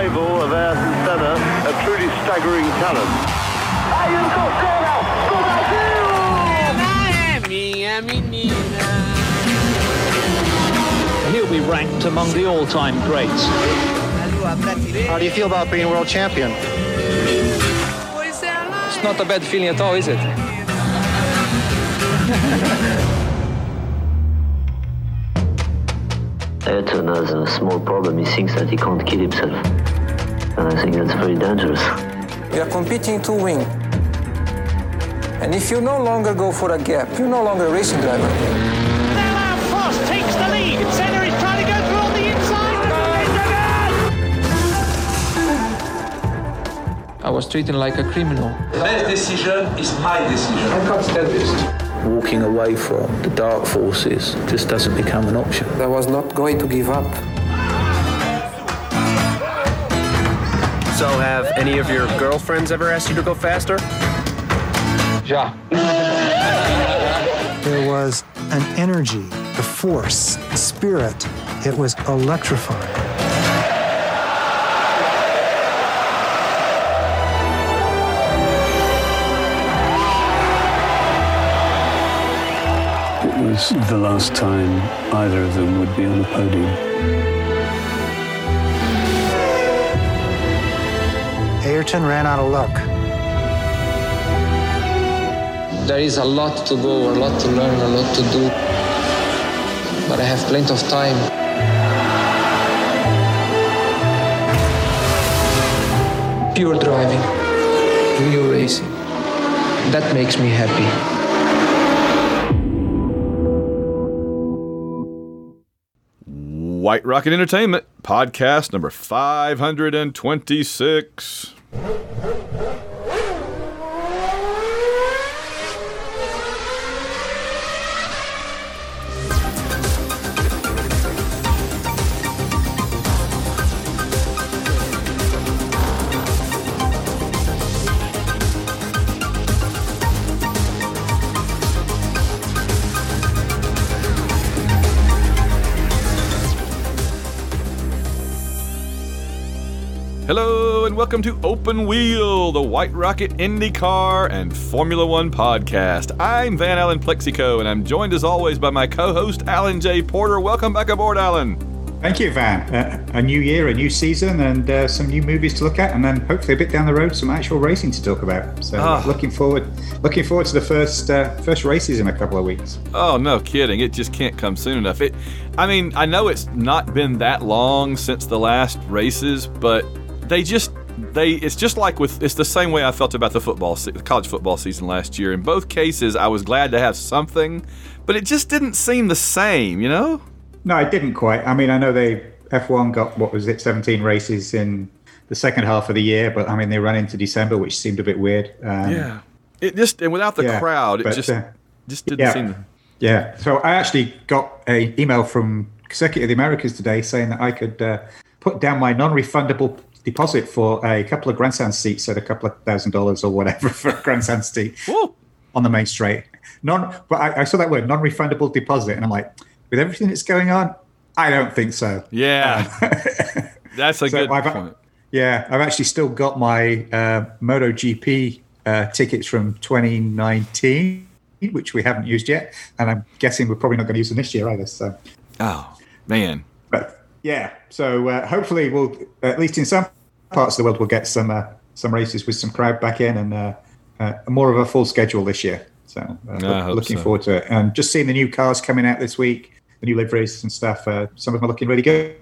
rival of Ayrton Senna, a truly staggering talent. Ayrton Senna, He'll be ranked among the all-time greats. How do you feel about being world champion? It's not a bad feeling at all, is it? Ayrton has a small problem. He thinks that he can't kill himself. And I think that's very dangerous. We are competing to win. And if you no longer go for a gap, you're no longer a racing driver. Now Prost takes the lead. Senna is trying to go through on the inside. I was treated like a criminal. The best decision is my decision. I can't stand this. Walking away from the dark forces just doesn't become an option. I was not going to give up. So, have any of your girlfriends ever asked you to go faster? Yeah. There was an energy, a force, a spirit. It was electrifying. Was the last time either of them would be on the podium. Ayrton ran out of luck. There is a lot to go, a lot to learn, a lot to do. But I have plenty of time. Pure driving, real racing. That makes me happy. White Rocket Entertainment, podcast number 526. Hello and welcome to Open Wheel, the White Rocket IndyCar and Formula One podcast. I'm Van Allen Plexico, and I'm joined as always by my co-host Alan J. Porter. Welcome back aboard, Alan. Thank you, Van. Uh, a new year, a new season, and uh, some new movies to look at, and then hopefully a bit down the road, some actual racing to talk about. So, Ah. looking forward, looking forward to the first uh, first races in a couple of weeks. Oh, no kidding. It just can't come soon enough. It I mean, I know it's not been that long since the last races, but they just they it's just like with it's the same way I felt about the football se- the college football season last year. In both cases, I was glad to have something, but it just didn't seem the same, you know? No, it didn't quite. I mean, I know they F1 got what was it, 17 races in the second half of the year, but I mean they ran into December, which seemed a bit weird. Um, Yeah. It just and without the Yeah, crowd, it but, just uh, just didn't yeah. seem Yeah. So I actually got a email from Circuit of the Americas today saying that I could uh, put down my non-refundable deposit for a couple of grandstand seats at a couple of thousand dollars or whatever for a grandstand seat on the main straight. Non, but I, I saw that word non-refundable deposit, and I'm like, with everything that's going on, I don't think so. Yeah. That's a So good I've- point. Yeah, I've actually still got my uh, MotoGP uh, tickets from 2019, which we haven't used yet, and I'm guessing we're probably not going to use them this year either. So, Oh, man. but yeah, so uh, hopefully we'll at least in some parts of the world we'll get some uh, some races with some crowd back in and uh, uh, more of a full schedule this year. So uh, looking so. forward to it, and just seeing the new cars coming out this week, the new liveries and stuff. Uh, some of them are looking really good,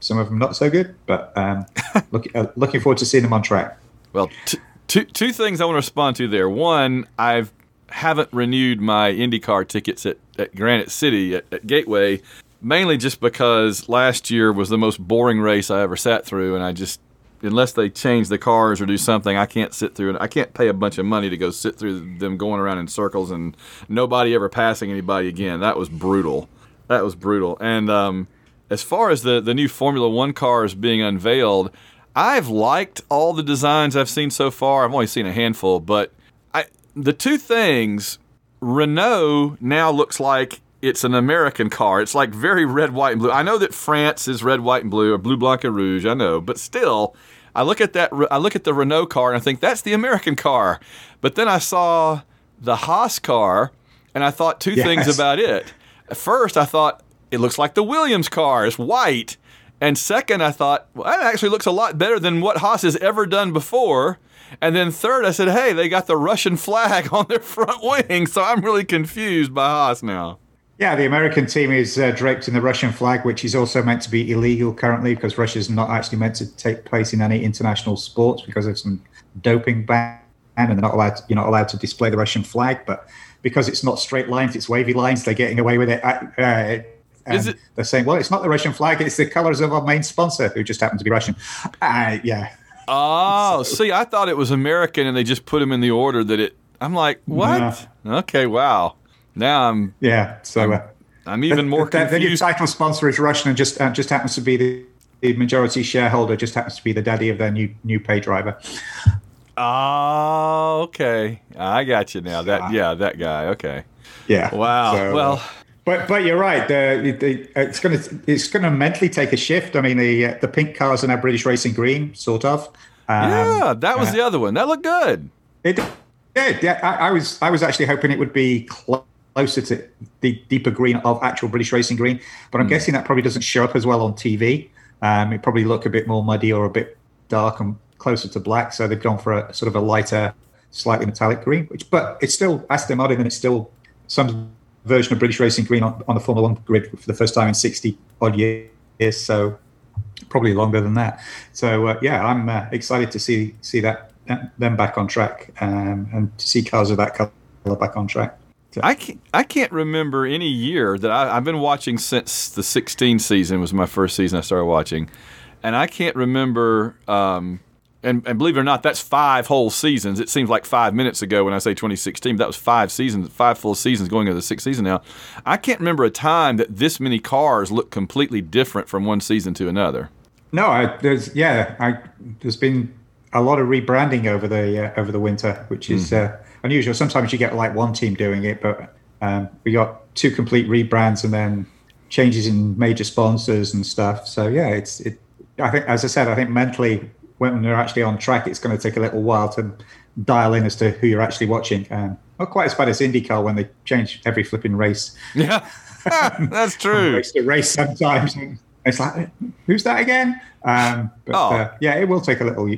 some of them not so good, but um, look, uh, looking forward to seeing them on track. Well, t- two two things I want to respond to there. One, I've haven't renewed my IndyCar tickets at, at Granite City at, at Gateway, mainly just because last year was the most boring race I ever sat through, and I just unless they change the cars or do something, I can't sit through it. I can't pay a bunch of money to go sit through them going around in circles and nobody ever passing anybody again. That was brutal. That was brutal. And um, as far as the the new Formula One cars being unveiled, I've liked all the designs I've seen so far. I've only seen a handful, but I the two things Renault now looks like it's an American car. It's like very red, white, and blue. I know that France is red, white, and blue, or blue, blanc, and rouge. I know, but still, I look at that. I look at the Renault car and I think that's the American car. But then I saw the Haas car, and I thought two yes. things about it. First, I thought it looks like the Williams car. It's white. And second, I thought, well, that actually looks a lot better than what Haas has ever done before. And then third, I said, hey, they got the Russian flag on their front wing. So I'm really confused by Haas now. Yeah, the American team is uh, draped in the Russian flag, which is also meant to be illegal currently because Russia's not actually meant to take place in any international sports because of some doping ban, and they're not allowed. To, you're not allowed to display the Russian flag, but because it's not straight lines, it's wavy lines. They're getting away with it. Uh, is it? They're saying, well, it's not the Russian flag; it's the colors of our main sponsor, who just happen to be Russian. Uh, yeah. Oh, so, see, I thought it was American, and they just put them in the order that it. I'm like, what? Okay, wow. Now I'm. Yeah. So I'm, uh, I'm even more the, confused. The new title sponsor is Russian, and just uh, just happens to be the, the majority shareholder. Just happens to be the daddy of their new new pay driver. Oh, okay. I got you now. That yeah, that guy. Okay. Yeah. Wow. So, well. But but you're right. The, the, it's going to it's to mentally take a shift. I mean, the uh, the pink cars are now British Racing Green, sort of. Um, yeah, that was uh, the other one. That looked good. It did. Yeah, I, I, was I was actually hoping it would be closer to the deeper green of actual British Racing Green, but I'm mm. guessing that probably doesn't show up as well on TV. Um, it probably look a bit more muddy or a bit dark and closer to black. So they've gone for a sort of a lighter, slightly metallic green. Which, but it's still Aston Martin, and it's still some version of British Racing Green on, on the Formula One grid for the first time in 60 odd years. So probably longer than that. So uh, yeah, I'm uh, excited to see see that, them back on track um, and to see cars of that color back on track. I can't, I can't remember any year that I, I've been watching since the 16 season was my first season I started watching, and I can't remember um, and, and believe it or not, that's five whole seasons. It seems like five minutes ago when I say 2016, that was five seasons, five full seasons going into the sixth season now. I can't remember a time that this many cars look completely different from one season to another. No, I, there's yeah, I, there's been a lot of rebranding over the uh, over the winter, which is mm. uh, unusual. Sometimes you get like one team doing it, but um, we got two complete rebrands and then changes in major sponsors and stuff. So yeah, it's it. I think, as I said, I think mentally when they're actually on track, it's going to take a little while to dial in as to who you're actually watching. Um, not quite as bad as IndyCar when they change every flipping race. Yeah, that's true. race to race sometimes. It's like, who's that again? Um, but oh. uh, yeah, it will take a little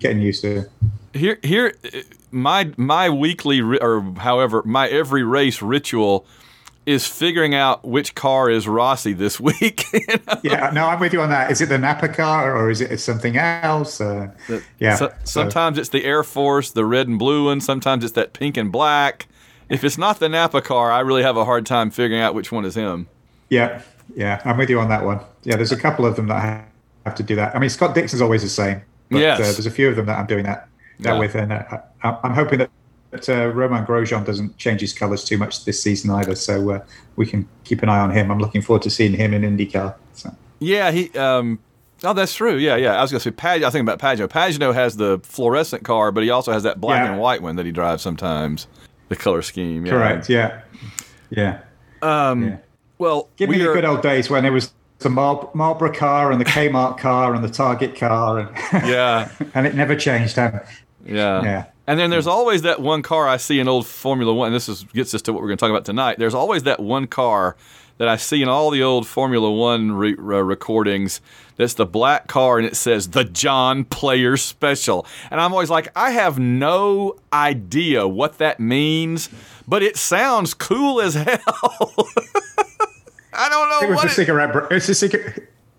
getting used to. Here, here, my my weekly or however my every race ritual is figuring out which car is Rossi this week. you know? Yeah, no, I'm with you on that. Is it the Napa car or is it something else? Uh, the, yeah. So, sometimes so. it's the Air Force, the red and blue one. Sometimes it's that pink and black. If it's not the Napa car, I really have a hard time figuring out which one is him. Yeah, yeah, I'm with you on that one. Yeah, there's a couple of them that I have to do that. I mean, Scott Dixon's always the same. But, yes. Uh, there's a few of them that I'm doing that, that yeah. with, and uh, I'm hoping that but uh, Romain Grosjean doesn't change his colours too much this season either, so uh, we can keep an eye on him. I'm looking forward to seeing him in IndyCar. So. Yeah, he. Um, oh, that's true. Yeah, yeah. I was going to say Pag- I think about Pagenaud. Pagenaud has the fluorescent car, but he also has that black yeah. and white one that he drives sometimes. The color scheme. Yeah. Correct. Yeah. Yeah. Um, yeah. Well, give me the good old days when it was the Mar- Marlboro car and the Kmart car and the Target car, and yeah, and it never changed. Huh? Yeah. Yeah. And then there's always that one car I see in old Formula One. This is gets us to what we're going to talk about tonight. There's always that one car that I see in all the old Formula One re- uh, recordings. That's the black car, and it says the John Player Special. And I'm always like, I have no idea what that means, but it sounds cool as hell. I don't know. It was a it, cigarette. Br- it's a cigarette.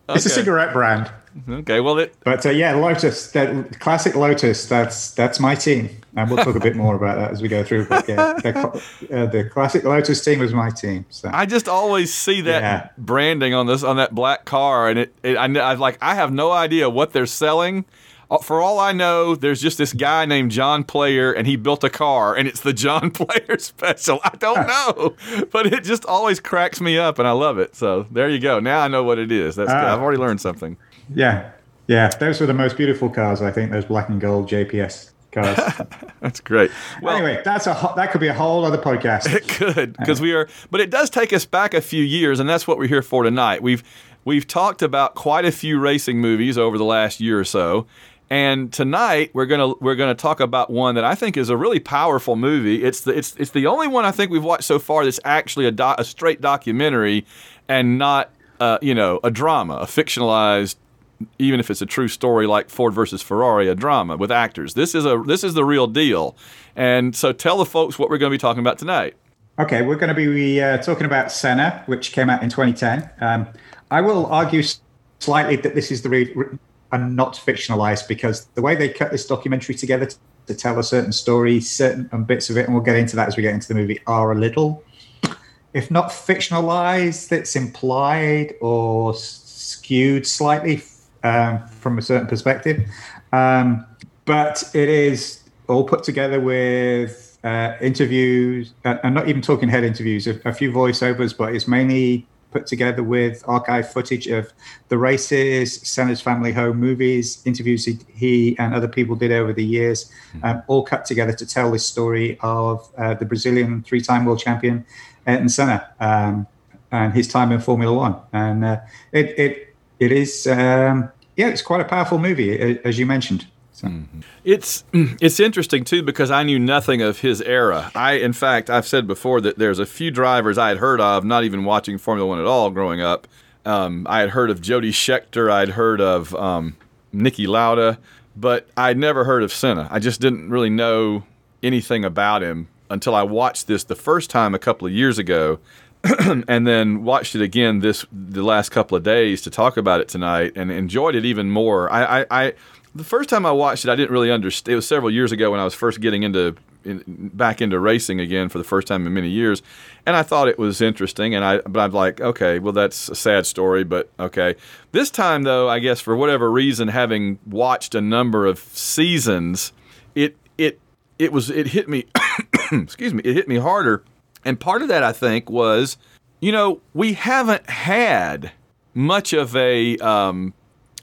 It's okay. a cigarette brand. Okay, well, it. But uh, yeah, Lotus, that classic Lotus. That's that's my team, and we'll talk a bit more about that as we go through. But yeah, the, uh, the classic Lotus team was my team. So I just always see that yeah. branding on this on that black car, and it, it I, I like I have no idea what they're selling. Uh, for all I know, there's just this guy named John Player, and he built a car, and it's the John Player Special. I don't know, but it just always cracks me up, and I love it. So there you go. Now I know what it is. That's uh, I've already learned something. Yeah, yeah, those were the most beautiful cars. I think those black and gold JPS cars. That's great. Well, anyway, that's a ho- that could be a whole other podcast. It could because we are, but it does take us back a few years, and that's what we're here for tonight. We've we've talked about quite a few racing movies over the last year or so, and tonight we're gonna we're gonna talk about one that I think is a really powerful movie. It's the it's it's the only one I think we've watched so far that's actually a, do, a straight documentary and not uh, you know a drama, a fictionalized even if it's a true story like Ford versus Ferrari, a drama with actors. This is a this is the real deal. And so tell the folks what we're going to be talking about tonight. Okay, we're going to be uh, talking about Senna, which came out in 2010. Um, I will argue slightly that this is the re- re- and not fictionalized because the way they cut this documentary together to, to tell a certain story, certain um, bits of it, and we'll get into that as we get into the movie, are a little, if not fictionalized, it's implied or skewed slightly um, from a certain perspective. Um, but it is all put together with uh, interviews, uh, and not even talking head interviews, a, a, few voiceovers, but it's mainly put together with archive footage of the races, Senna's family home movies, interviews he, he and other people did over the years, hmm. um, all cut together to tell this story of uh, the Brazilian three time world champion, Ayrton Senna. Um, and his time in Formula One, and uh, it, it it is um, yeah, it's quite a powerful movie, as you mentioned. So. Mm-hmm. It's it's interesting too because I knew nothing of his era. I, in fact, I've said before that there's a few drivers I had heard of, not even watching Formula One at all growing up. Um, I had heard of Jody Scheckter, I'd heard of um, Niki Lauda, but I'd never heard of Senna. I just didn't really know anything about him until I watched this the first time a couple of years ago. and then watched it again this the last couple of days to talk about it tonight and enjoyed it even more. I, I, I the first time I watched it, I didn't really understand. It was several years ago when I was first getting into in, back into racing again for the first time in many years, and I thought it was interesting. And I, but I'm like, okay, well, that's a sad story, but okay. This time, though, I guess for whatever reason, having watched a number of seasons, it it it was it hit me. excuse me, it hit me harder and part of that, I think, was, you know, we haven't had much of a, um,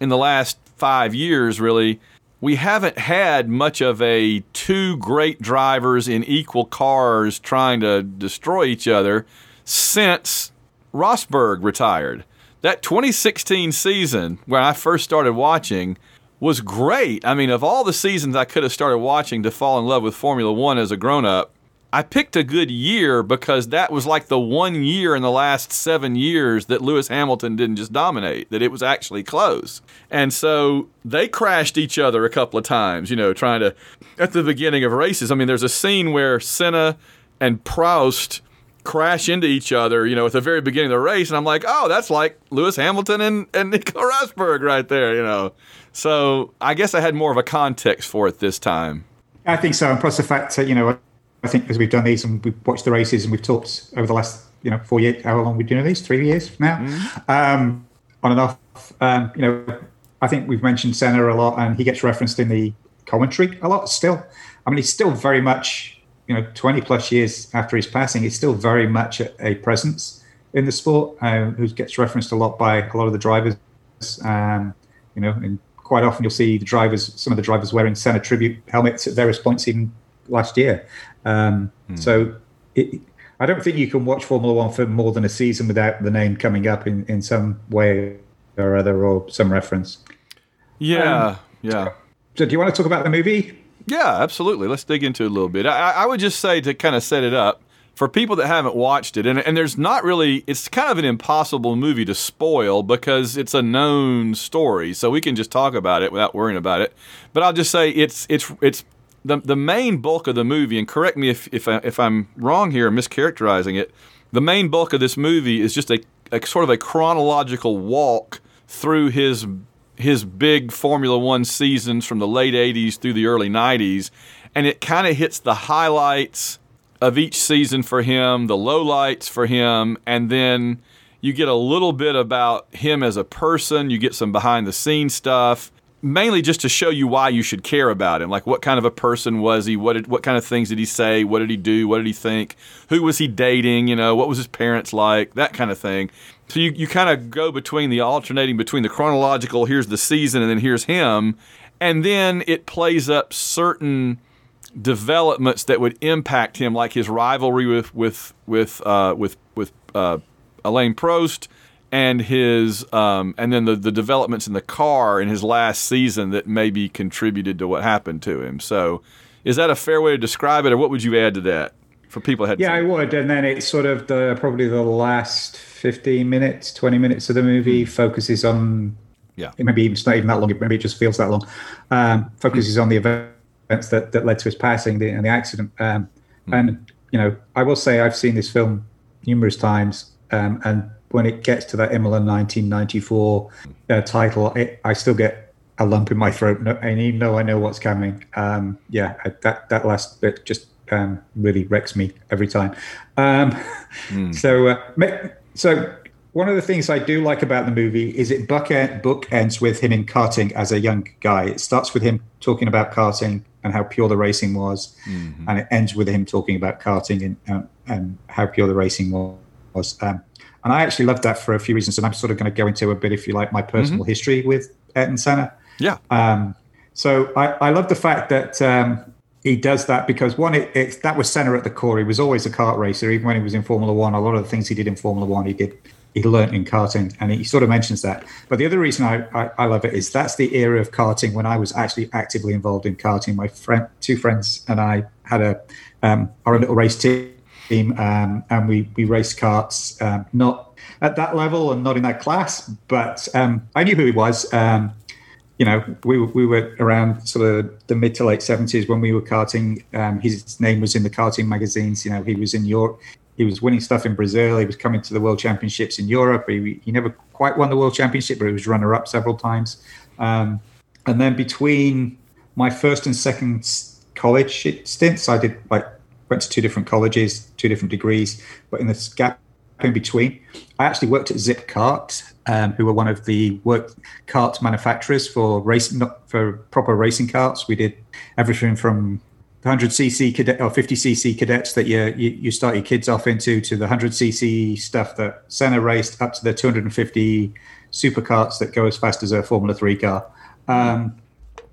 in the last five years, really, we haven't had much of a two great drivers in equal cars trying to destroy each other since Rosberg retired. That 2016 season, where I first started watching, was great. I mean, of all the seasons I could have started watching to fall in love with Formula One as a grown up, I picked a good year because that was like the one year in the last seven years that Lewis Hamilton didn't just dominate, that it was actually close. And so they crashed each other a couple of times, you know, trying to, at the beginning of races. I mean, there's a scene where Senna and Prost crash into each other, you know, at the very beginning of the race. And I'm like, oh, that's like Lewis Hamilton and, and Nico Rosberg right there, you know. So I guess I had more of a context for it this time. I think so. And plus the fact that, you know, I think as we've done these and we've watched the races and we've talked over the last, you know, four years, how long we've been doing these? Three years now, mm-hmm. um, on and off. Um, you know, I think we've mentioned Senna a lot and he gets referenced in the commentary a lot still. I mean, he's still very much, you know, 20 plus years after his passing, he's still very much a, a presence in the sport uh, who gets referenced a lot by a lot of the drivers. Um, you know, and quite often you'll see the drivers, some of the drivers wearing Senna tribute helmets at various points even last year. Um, hmm. So it, I don't think you can watch Formula One for more than a season without the name coming up in, in some way or other or some reference. Yeah, um, yeah. So, do you want to talk about the movie? Yeah, absolutely. Let's dig into it a little bit. I, I would just say to kind of set it up for people that haven't watched it, and, and there's not really, it's kind of an impossible movie to spoil because it's a known story, so we can just talk about it without worrying about it. But I'll just say it's it's it's the the main bulk of the movie, and correct me if if, I, if I'm wrong here, mischaracterizing it. The main bulk of this movie is just a, a sort of a chronological walk through his his big Formula One seasons from the late '80s through the early '90s, and it kind of hits the highlights of each season for him, the lowlights for him, and then you get a little bit about him as a person. You get some behind the scenes stuff mainly just to show you why you should care about him. Like, what kind of a person was he? What did, what kind of things did he say? What did he do? What did he think? Who was he dating? You know, what was his parents like? That kind of thing. So you, you kind of go between the alternating between the chronological, here's the season, and then here's him. and then it plays up certain developments that would impact him, like his rivalry with with with uh, with with uh, Alain Prost, and his um, and then the the developments in the car in his last season that maybe contributed to what happened to him. So, is that a fair way to describe it, or what would you add to that for people? Had yeah, I would. And then it's sort of the probably the last fifteen minutes, twenty minutes of the movie focuses on. Yeah, it maybe even it's not even that long. Maybe it just feels that long. Um, focuses on the events that, that led to his passing the, and the accident. Um, And you know, I will say I've seen this film numerous times, um, and when it gets to that Imola 1994 uh, title, it, I still get a lump in my throat, no- and even though I know what's coming, um, yeah, I- that that last bit just um, really wrecks me every time. Um, So, uh, so one of the things I do like about the movie is it book book ends with him in karting as a young guy. It starts with him talking about karting and how pure the racing was, and it ends with him talking about karting and um, and how pure the racing was. Um, and I actually love that for a few reasons, and I'm sort of going to go into a bit, if you like, my personal history with Ayrton Senna. Yeah. Um, so I, I love the fact that um, he does that because one, it, it, that was Senna at the core. He was always a kart racer, even when he was in Formula One. A lot of the things he did in Formula One, he did he learned in karting, and he sort of mentions that. But the other reason I, I, I love it is that's the era of karting when I was actually actively involved in karting. My friend, two friends, and I had a um, our little race team, um, and we we raced karts. Um, not at that level and not in that class, but um, I knew who he was. Um, you know, we we were around sort of the mid to late seventies when we were karting. Um, his name was in the karting magazines. You know, he was in Europe. He was winning stuff in Brazil. He was coming to the World Championships in Europe. He, he never quite won the World Championship, but he was runner up several times. Um, and then between my first and second college stints, I did like went to two different colleges, two different degrees. But in this gap in between, I actually worked at Zip Kart, um, who were one of the work cart manufacturers for racing, not for proper racing karts. We did everything from 100cc cadet or 50cc cadets that you, you you start your kids off into to the 100cc stuff that Senna raced up to the 250 superkarts that go as fast as a Formula Three car. Um,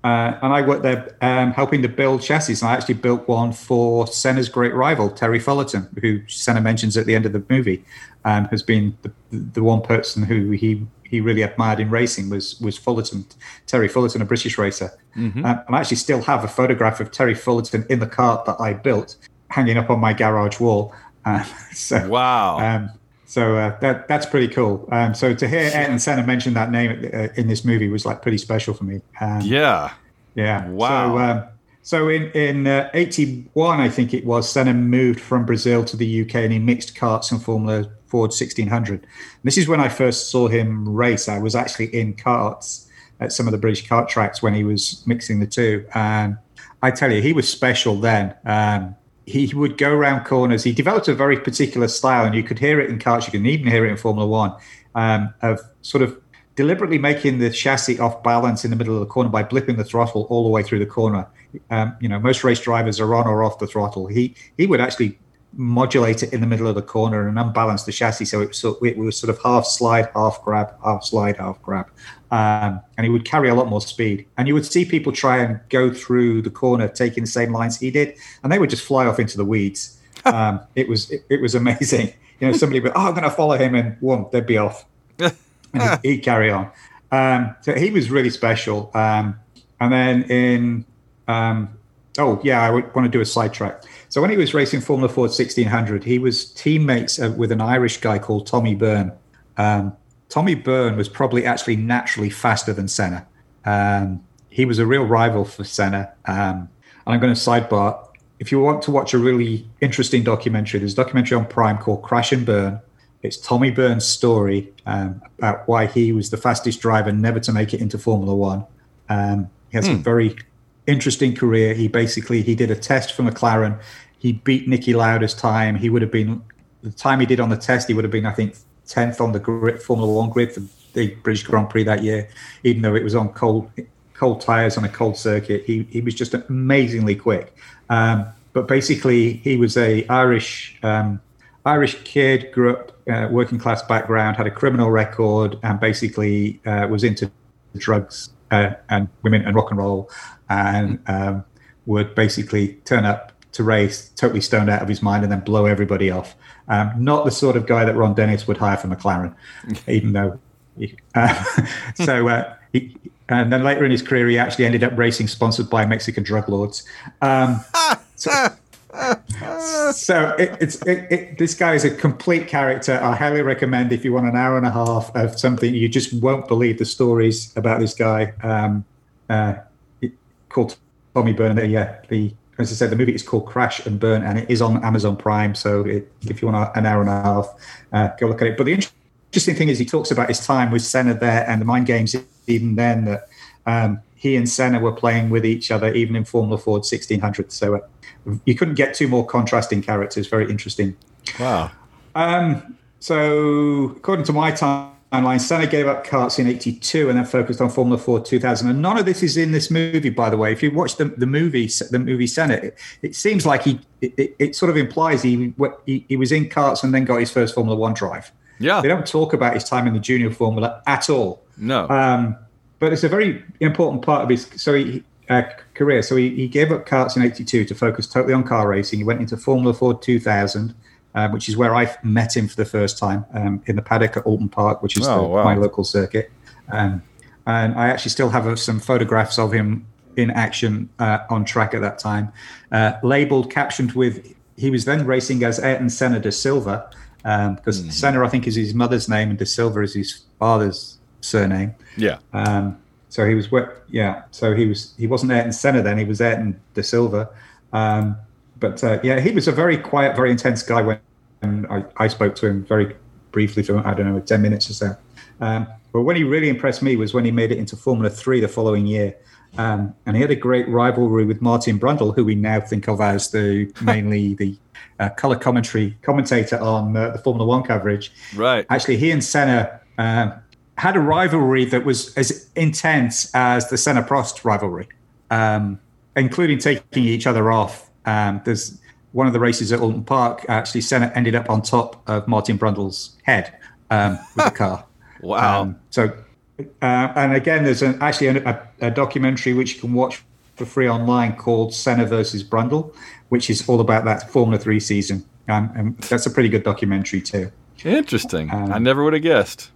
uh, and I worked there um, helping to build chassis. And I actually built one for Senna's great rival, Terry Fullerton, who Senna mentions at the end of the movie, um, has been the, the one person who he he really admired in racing was was Fullerton, Terry Fullerton, a British racer. Mhm. Um, and I actually still have a photograph of Terry Fullerton in the kart that I built, hanging up on my garage wall. Um, so wow. Um, so uh, that that's pretty cool. Um, so to hear Ayrton Senna mention that name uh, in this movie was like pretty special for me. Um, yeah. yeah. Wow. So, um, so in in uh, '81, I think it was, Senna moved from Brazil to the UK, and he mixed karts and Formula Ford 1600. And this is when I first saw him race. I was actually in karts at some of the British kart tracks when he was mixing the two, and I tell you, he was special then. Um, he would go around corners. He developed a very particular style, and you could hear it in cars. You can even hear it in Formula One um, of sort of deliberately making the chassis off balance in the middle of the corner by blipping the throttle all the way through the corner. Um, you know, most race drivers are on or off the throttle. He he would actually modulate it in the middle of the corner and unbalance the chassis so it sort, it was sort of half slide, half grab, half slide, half grab, um, and he would carry a lot more speed. And you would see people try and go through the corner taking the same lines he did, and they would just fly off into the weeds. Um, it was it, it was amazing. You know, somebody would, oh, I'm going to follow him, and one, they'd be off and he'd, carry on. Um, so he was really special. Um, and then in, um, oh yeah, I would want to do a sidetrack. So when he was racing Formula Ford 1600, he was teammates uh, with an Irish guy called Tommy Byrne. Um, Tommy Byrne was probably actually naturally faster than Senna. Um, he was a real rival for Senna. Um, and I'm going to sidebar. If you want to watch a really interesting documentary, there's a documentary on Prime called Crash and Burn. It's Tommy Byrne's story um, about why he was the fastest driver never to make it into Formula One. Um, he has a very interesting career. He basically he did a test for McLaren. He beat Niki Lauda's time. He would have been the time he did on the test. He would have been, I think, tenth on the grid, Formula One grid for the British Grand Prix that year, even though it was on cold cold tires on a cold circuit. He he was just amazingly quick. Um, but basically, he was a Irish um, Irish kid, grew up uh, working class background, had a criminal record, and basically uh, was into drugs uh, and women and rock and roll, and um, would basically turn up to race totally stoned out of his mind and then blow everybody off. Um, not the sort of guy that Ron Dennis would hire for McLaren, even though. He, uh, so uh, he, and then later in his career, he actually ended up racing sponsored by Mexican drug lords. Um, so, so it, it's it, it, this guy is a complete character. I highly recommend if you want an hour and a half of something you just won't believe the stories about this guy um, uh, called Tommy Byrne. Yeah, the as I said, the movie is called Crash and Burn, and it is on Amazon Prime. So it, if you want an hour and a half, uh, go look at it. But the interesting thing is, he talks about his time with Senna there and the mind games even then that um, he and Senna were playing with each other, even in Formula Ford 1600. So uh, you couldn't get two more contrasting characters. Very interesting. Wow. Um, so, according to my timeline, Senna gave up karts in 82 and then focused on Formula Ford 2000. And none of this is in this movie, by the way. If you watch the, the movie, the movie Senna, it, it seems like he, it, it, sort of implies he, he, he was in karts and then got his first Formula One drive. Yeah. They don't talk about his time in the junior formula at all. No. Um, but it's a very important part of his so he, uh, career. So he, he gave up karts in '82 to focus totally on car racing. He went into Formula Ford 2000, uh, which is where I met him for the first time um, in the paddock at Oulton Park, which is oh, the, wow. my local circuit. Um, and I actually still have some photographs of him in action uh, on track at that time, uh, labeled, captioned with. He was then racing as Ayrton Senna de Silva, because um, mm-hmm. Senna I think is his mother's name and de Silva is his father's surname. Yeah. Um, so he was, yeah. So he was, he wasn't Ayrton Senna then. He was Ayrton De Silva. Um, but uh, yeah, he was a very quiet, very intense guy when I, I spoke to him very briefly for I don't know ten minutes or so. Um, but when he really impressed me was when he made it into Formula Three the following year. Um, and he had a great rivalry with Martin Brundle, who we now think of as the mainly the uh, color commentary commentator on uh, the Formula One coverage. Right. Actually, he and Senna uh, had a rivalry that was as intense as the Senna Prost rivalry, um, including taking each other off. Um, there's one of the races at Oulton Park. Actually, Senna ended up on top of Martin Brundle's head um, with the car. wow. Um, so, uh, and again, there's an, actually a, a, documentary which you can watch for free online called Senna versus Brundle, which is all about that Formula Three season. Um, and that's a pretty good documentary too. Interesting. I never would have guessed.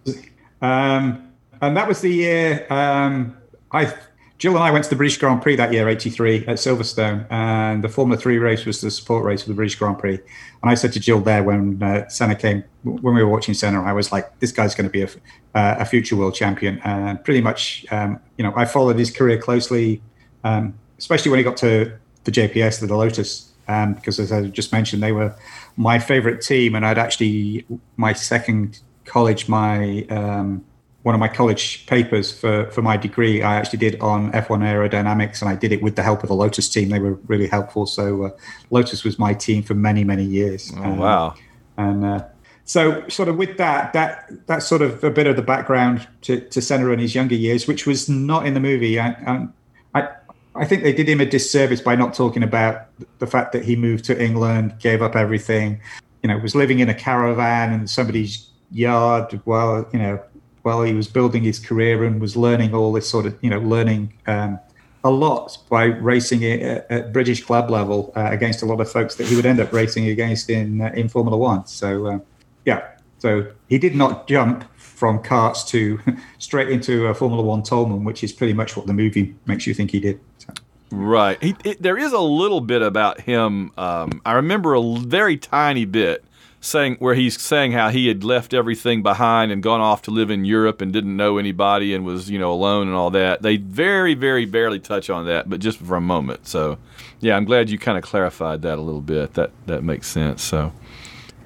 Um, and that was the year um, I, Jill and I went to the British Grand Prix that year, '83 at Silverstone, and the Formula Three race was the support race for the British Grand Prix. And I said to Jill there when uh, Senna came, when we were watching Senna, I was like, "This guy's going to be a, uh, a, future world champion." And pretty much, um, you know, I followed his career closely, um, especially when he got to the JPS, the Lotus, um, because as I just mentioned, they were my favorite team, and I'd actually my second college my um, one of my college papers for for my degree I actually did on F1 aerodynamics and I did it with the help of the Lotus team. They were really helpful. So uh, Lotus was my team for many many years. Oh, um, wow. and uh, so sort of with that that that's sort of a bit of the background to, to Senna in his younger years which was not in the movie. And, I I think they did him a disservice by not talking about the fact that he moved to England gave up everything you know was living in a caravan and somebody's yard while you know while he was building his career and was learning all this sort of you know learning um, a lot by racing at, at British club level uh, against a lot of folks that he would end up racing against in uh, in Formula One. So uh, yeah, so he did not jump from karts to straight into a Formula One Toleman, which is pretty much what the movie makes you think he did. So. Right. He, it, there is a little bit about him. Um, I remember a very tiny bit saying where he's saying how he had left everything behind and gone off to live in Europe and didn't know anybody and was you know alone and all that. They very very barely touch on that, but just for a moment. So yeah, I'm glad you kind of clarified that a little bit. That that makes sense. So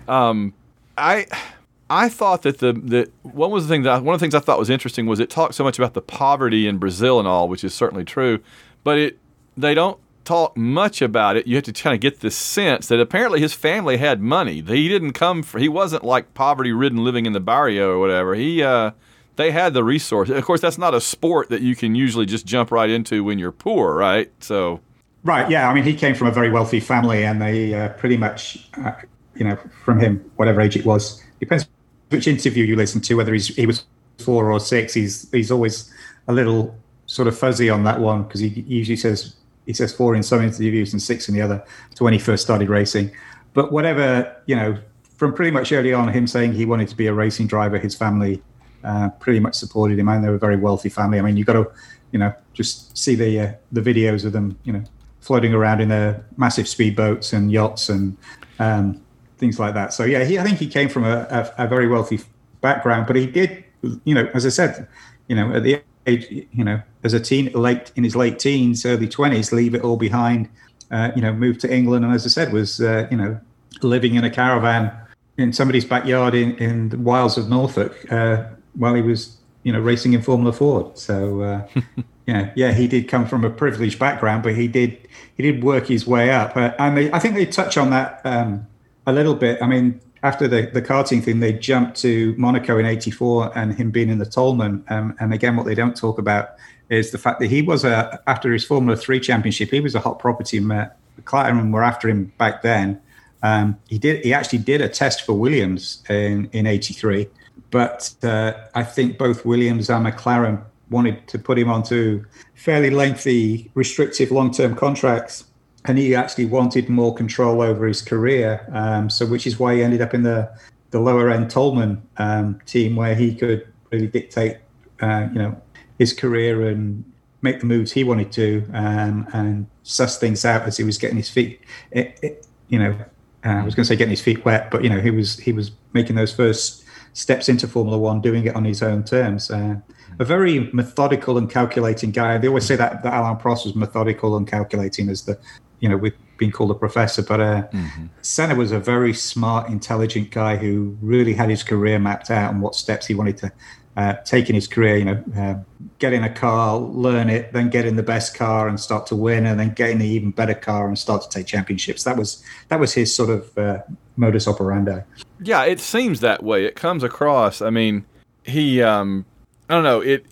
um, I. I thought that the that one was the thing that one of the things I thought was interesting was it talked so much about the poverty in Brazil and all, which is certainly true, but it they don't talk much about it, you have to kind of get this sense that apparently his family had money. He didn't come for, he wasn't like poverty ridden living in the barrio or whatever. He, uh, they had the resources. Of course, that's not a sport that you can usually just jump right into when you're poor, right? So, right, yeah. I mean, he came from a very wealthy family, and they uh, pretty much, uh, you know, from him, whatever age it was, depends which interview you listen to, whether he was four or six. He's he's always a little sort of fuzzy on that one because he usually says he says four in some interviews and six in the other to when he first started racing. But whatever, you know, from pretty much early on, him saying he wanted to be a racing driver, his family uh, pretty much supported him, and they were a very wealthy family. I mean, you've got to, you know, just see the uh, the videos of them, you know, floating around in their massive speedboats and yachts and um, things like that. So yeah, he, I think he came from a, a, a very wealthy background, but he did, you know, as I said, you know, at the age, you know, as a teen, late in his late teens, early twenties, leave it all behind. Uh, you know, moved to England, and as I said, was uh, you know living in a caravan in somebody's backyard in, in the wilds of Norfolk uh, while he was you know racing in Formula Ford. So uh, yeah, yeah, he did come from a privileged background, but he did he did work his way up. Uh, and they, I think they touch on that um, a little bit. I mean, after the, the karting thing, they jumped to Monaco in '84 and him being in the Toleman. Um, and again, what they don't talk about is the fact that he was a after his Formula Three championship, he was a hot property. McLaren were after him back then. Um, he did. He actually did a test for Williams in in '83, but uh, I think both Williams and McLaren wanted to put him onto fairly lengthy, restrictive long-term contracts and he actually wanted more control over his career. Um, so, which is why he ended up in the the lower end Toleman um, team, where he could really dictate, uh, you know, his career and make the moves he wanted to, um, and suss things out as he was getting his feet, it, it, you know. Uh, I was going to say getting his feet wet, but you know he was he was making those first steps into Formula One, doing it on his own terms. Uh, a very methodical and calculating guy. They always say that, that Alain Prost was methodical and calculating as the you know, with being called a professor. But uh, mm-hmm. Senna was a very smart, intelligent guy who really had his career mapped out and what steps he wanted to uh, take in his career. You know, uh, get in a car, learn it, then get in the best car and start to win, and then get in the even better car and start to take championships. That was that was his sort of uh, modus operandi. Yeah, it seems that way. It comes across. I mean, he, um, I don't know it.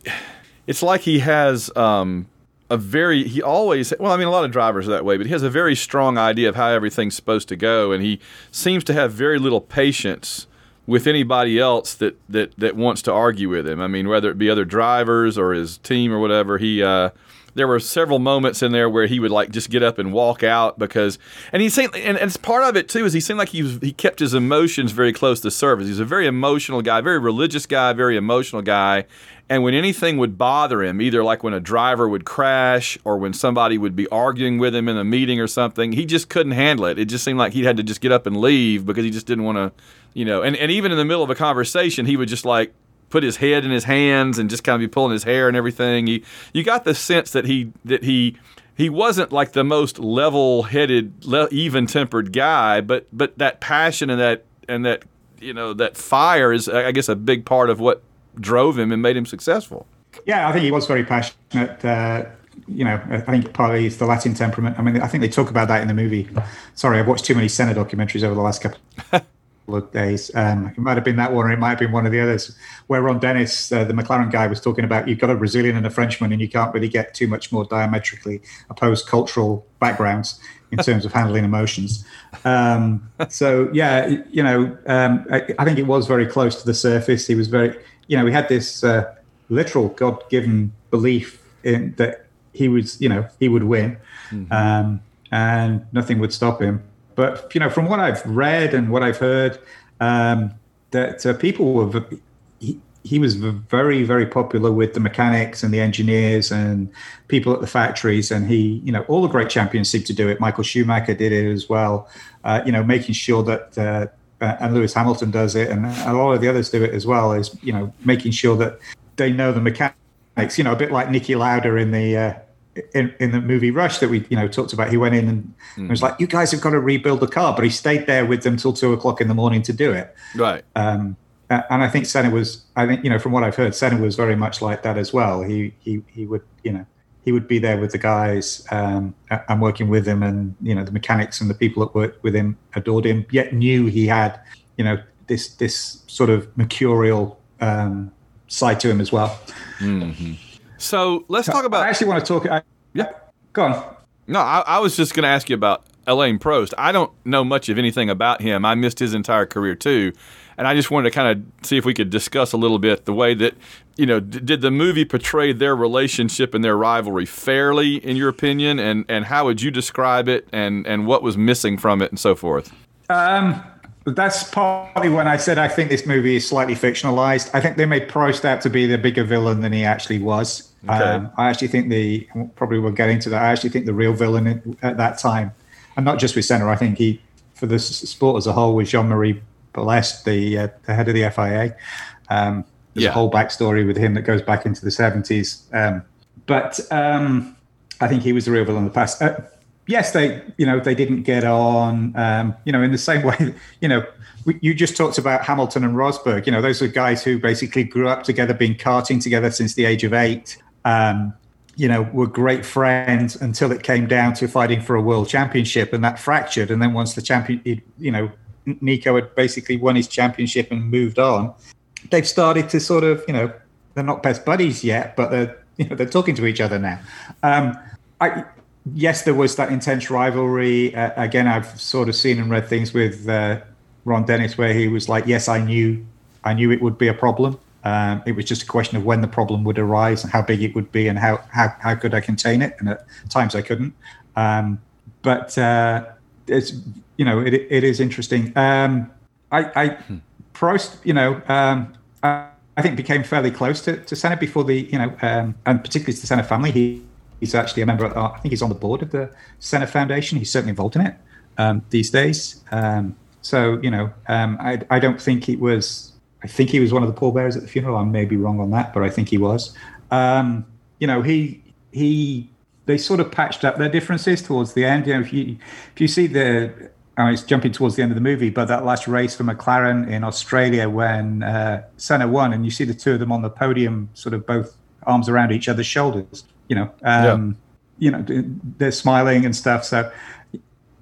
It's like he has. Um, a very he always well i mean a lot of drivers are that way but he has a very strong idea of how everything's supposed to go and he seems to have very little patience with anybody else that that that wants to argue with him. I mean whether it be other drivers or his team or whatever he uh, there were several moments in there where he would like just get up and walk out because and he seemed and, and part of it too is he seemed like he was he kept his emotions very close to service he's a very emotional guy very religious guy very emotional guy and when anything would bother him, either like when a driver would crash or when somebody would be arguing with him in a meeting or something, he just couldn't handle it. It just seemed like he had to just get up and leave because he just didn't want to, you know. And, and even in the middle of a conversation, he would just like put his head in his hands and just kind of be pulling his hair and everything. He, you got the sense that he that he he wasn't like the most level-headed, le- even-tempered guy, but but that passion and that and that you know that fire is, I guess, a big part of what drove him and made him successful. Yeah, I think he was very passionate. Uh, you know, I think partly it's the Latin temperament. I mean, I think they talk about that in the movie. Sorry, I've watched too many Senna documentaries over the last couple of days. Um, it might have been that one, or it might have been one of the others, where Ron Dennis, uh, the McLaren guy, was talking about you've got a Brazilian and a Frenchman, and you can't really get too much more diametrically opposed cultural backgrounds in terms of handling emotions. Um, so yeah, you know, um, I, I, think it was very close to the surface. He was very you know, we had this uh, literal God-given belief in that he was, you know, he would win, mm-hmm. um, and nothing would stop him. But you know, from what I've read and what I've heard, um, that uh, people were. He, he was very, very popular with the mechanics and the engineers and people at the factories. And he, you know, all the great champions seem to do it. Michael Schumacher did it as well. Uh, you know, making sure that uh, and Lewis Hamilton does it, and a lot of the others do it as well. Is you know making sure that they know the mechanics. You know, a bit like Niki Lauda in the uh, in, in the movie Rush that we you know talked about. He went in and mm. was like, "You guys have got to rebuild the car," but he stayed there with them till two o'clock in the morning to do it. Right. Um, and I think Senna was. I think you know from what I've heard, Senna was very much like that as well. He he he would you know he would be there with the guys um, and working with him, and you know the mechanics and the people that worked with him adored him. Yet knew he had you know this this sort of mercurial um, side to him as well. Mm-hmm. So let's talk about. I actually want to talk. I, yeah, go on. No, I, I was just going to ask you about Alain Prost. I don't know much of anything about him. I missed his entire career too, and I just wanted to kind of see if we could discuss a little bit the way that you know d- did the movie portray their relationship and their rivalry fairly, in your opinion, and and how would you describe it, and and what was missing from it, and so forth. Um, that's partly when I said I think this movie is slightly fictionalized. I think they made Prost out to be the bigger villain than he actually was. Okay. Um, I actually think the probably we'll get into that. I actually think the real villain at that time, and not just with Senna. I think he, for the sport as a whole, was Jean Marie Balestre, the uh, the head of the FIA. Um, there's yeah. a whole backstory with him that goes back into the 70s. Um, but um, I think he was the real villain in the past. Uh, yes, they you know they didn't get on. Um, you know, in the same way, you know, you just talked about Hamilton and Rosberg. You know, those are guys who basically grew up together, been karting together since the age of eight. Um, you know, were great friends until it came down to fighting for a world championship, and that fractured. And then once the champion, you know, Nico had basically won his championship and moved on. They've started to sort of, you know, they're not best buddies yet, but they're, you know, they're talking to each other now. Um, I, yes, there was that intense rivalry. Uh, again, I've sort of seen and read things with uh, Ron Dennis where he was like, "Yes, I knew, I knew it would be a problem. Um, it was just a question of when the problem would arise and how big it would be and how how, how could I contain it. And at times I couldn't. Um, but uh, it's you know it it is interesting. Um, I, I hmm. Prost, you know. Um, I, I think became fairly close to, to Senna before the, you know, um, and particularly to the Senna family. He He's actually a member. Of, I think he's on the board of the Senna Foundation. He's certainly involved in it um, these days. Um, so you know, um, I, I don't think it was. I think he was one of the pallbearers at the funeral. I may be wrong on that, but I think he was. Um, you know, he he they sort of patched up their differences towards the end. You know, if you if you see the I was jumping towards the end of the movie, but that last race for McLaren in Australia when uh, Senna won, and you see the two of them on the podium, sort of both arms around each other's shoulders you know, um, yeah. you know, they're smiling and stuff. So,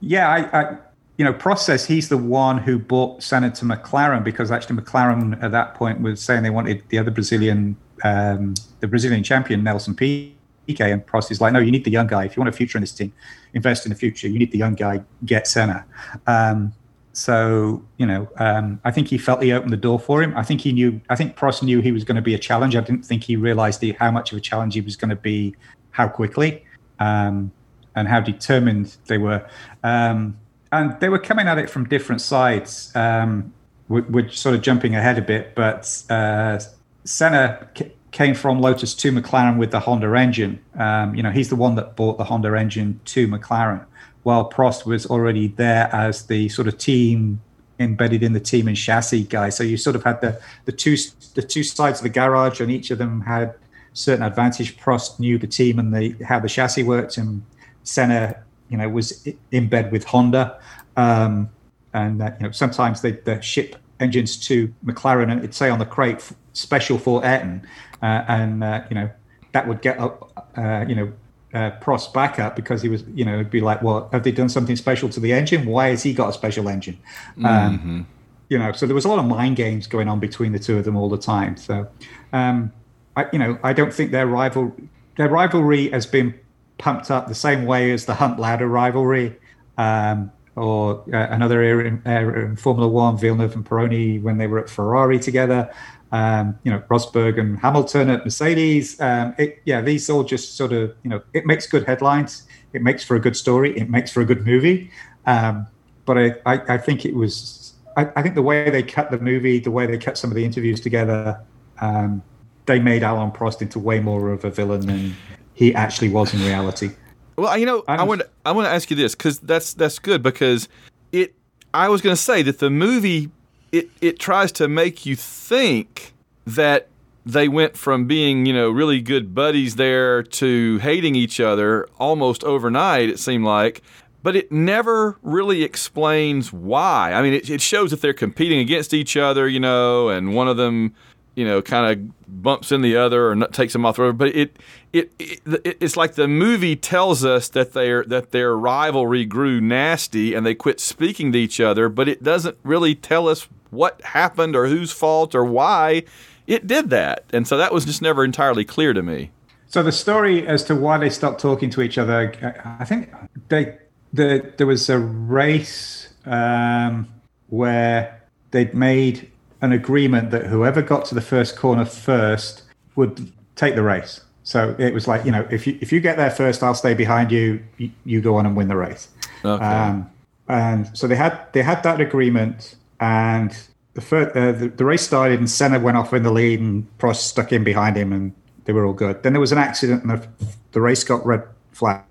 yeah, I, I, you know, process. He's the one who bought Senna to McLaren because actually McLaren at that point was saying they wanted the other Brazilian, um, the Brazilian champion Nelson Piquet, and Prost is like, no, you need the young guy. If you want a future in this team, invest in the future. You need the young guy. Get Senna. Um, so you know, um, I think he felt he opened the door for him. I think he knew. I think Prost knew he was going to be a challenge. I didn't think he realised the, how much of a challenge he was going to be, how quickly, um, and how determined they were. Um, and they were coming at it from different sides. Um, we're, we're, sort of jumping ahead a bit, but uh, Senna c- came from Lotus to McLaren with the Honda engine. Um, you know, he's the one that bought the Honda engine to McLaren while Prost was already there as the sort of team embedded in the team and chassis guy. So you sort of had the the two the two sides of the garage, and each of them had certain advantage. Prost knew the team and the how the chassis worked, and Senna, you know, was in bed with Honda. Um, and uh, you know, sometimes they the ship engines to McLaren, and it'd say on the crate special for Ayrton, uh, and uh, you know that would get up, uh, you know, uh, Prost back up because he was, you know, it'd be like, well, have they done something special to the engine? Why has he got a special engine? Um, mm-hmm. You know, so there was a lot of mind games going on between the two of them all the time. So, um, I, you know, I don't think their rival their rivalry has been pumped up the same way as the Hunt Lauda rivalry, um, or uh, another era in, era in Formula One, Villeneuve and Pironi when they were at Ferrari together um, you know, Rosberg and Hamilton at Mercedes. Um, it, yeah, these all just sort of, you know, it makes good headlines. It makes for a good story. It makes for a good movie. Um, but I, I, I, think it was, I, I, think the way they cut the movie, the way they cut some of the interviews together, um, they made Alain Prost into way more of a villain than he actually was in reality. Well, you know, I'm, i want I want to ask you this because that's that's good because it. I was going to say that the movie it it tries to make you think that they went from being, you know, really good buddies there to hating each other almost overnight, it seemed like. But it never really explains why. I mean, it, it shows that they're competing against each other, you know, and one of them, you know, kind of bumps in the other or takes them off the road. But it, it, it, it's like the movie tells us that their that their rivalry grew nasty and they quit speaking to each other, but it doesn't really tell us what happened or whose fault or why it did that. And so that was just never entirely clear to me. So the story as to why they stopped talking to each other, I think they the, there was a race um, where they'd made an agreement that whoever got to the first corner first would take the race. So it was like, you know, if you if you get there first, I'll stay behind you. You, you go on and win the race. Okay. Um, and so they had they had that agreement, and the, first, uh, the the race started, and Senna went off in the lead, and Prost stuck in behind him, and they were all good. Then there was an accident, and the, the race got red flagged.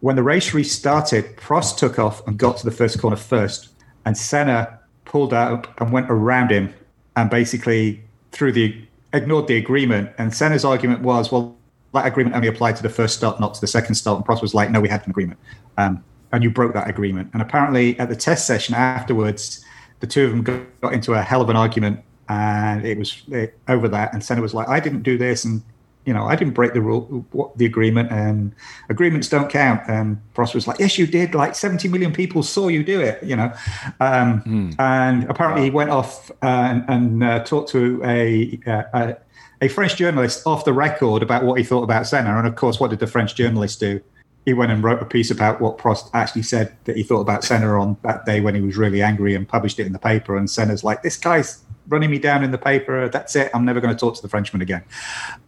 When the race restarted, Prost took off and got to the first corner first, and Senna pulled out and went around him, and basically through the ignored the agreement. And Senna's argument was, well, that agreement only applied to the first start, not to the second start. And Prost was like, no, we had an agreement. Um, and you broke that agreement. And apparently, at the test session afterwards, the two of them got, got into a hell of an argument, and it was it, over that. And Senna was like, "I didn't do this," and you know, I didn't break the rule, what, the agreement, and agreements don't count. And Prost was like, "Yes, you did. Like 70 million people saw you do it." You know, um, Hmm. and apparently he went off and, and uh, talked to a, uh, a a French journalist off the record about what he thought about Senna. And of course, what did the French journalist do? He went and wrote a piece about what Prost actually said that he thought about Senna on that day when he was really angry and published it in the paper. And Senna's like, this guy's running me down in the paper. That's it. I'm never going to talk to the Frenchman again.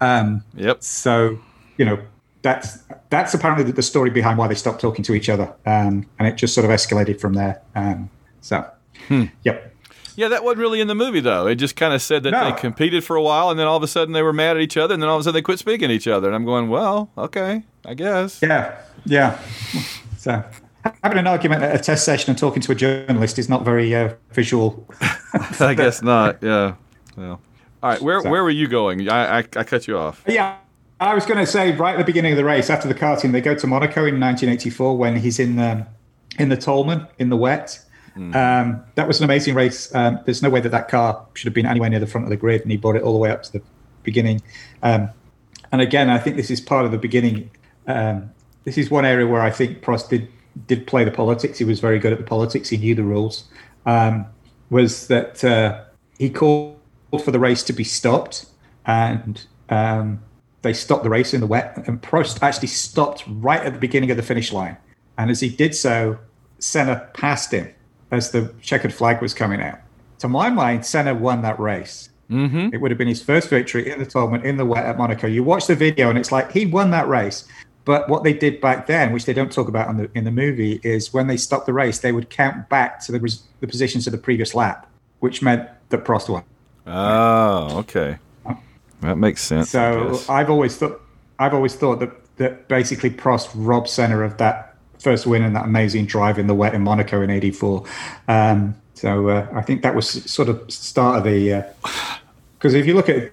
Um, yep. So, you know, that's that's apparently the story behind why they stopped talking to each other. Um, and it just sort of escalated from there. Um, so, Hmm. yep. Yeah, that wasn't really in the movie though. It just kind of said that No. they competed for a while, and then all of a sudden they were mad at each other, and then all of a sudden they quit speaking to each other. And I'm going, well, okay, I guess. Yeah. Yeah. So, having an argument at a test session and talking to a journalist is not very uh, visual. I guess not. Yeah. Well. All right. Where So- where were you going? I I, I cut you off. Yeah, I was going to say right at the beginning of the race, after the karting, they go to Monaco in 1984 when he's in um, in the Toleman in the wet. Um, that was an amazing race. Um, there's no way that that car should have been anywhere near the front of the grid, and he brought it all the way up to the beginning. Um, and again, I think this is part of the beginning. Um, this is one area where I think Prost did did play the politics. He was very good at the politics. He knew the rules. Um, was that uh, he called for the race to be stopped, and um, they stopped the race in the wet. And Prost actually stopped right at the beginning of the finish line. And as he did so, Senna passed him as the checkered flag was coming out. To my mind, Senna won that race. Mm-hmm. It would have been his first victory in the tournament in the wet at Monaco. You watch the video, and it's like he won that race. But what they did back then, which they don't talk about in the in the movie, is when they stopped the race, they would count back to the res- the positions of the previous lap, which meant that Prost won. Oh, okay. That makes sense. So. I've always thought I've always thought that that basically Prost robbed Senna of that first win and that amazing drive in the wet in Monaco in '84. Um, so uh, I think that was sort of start of the because if you look at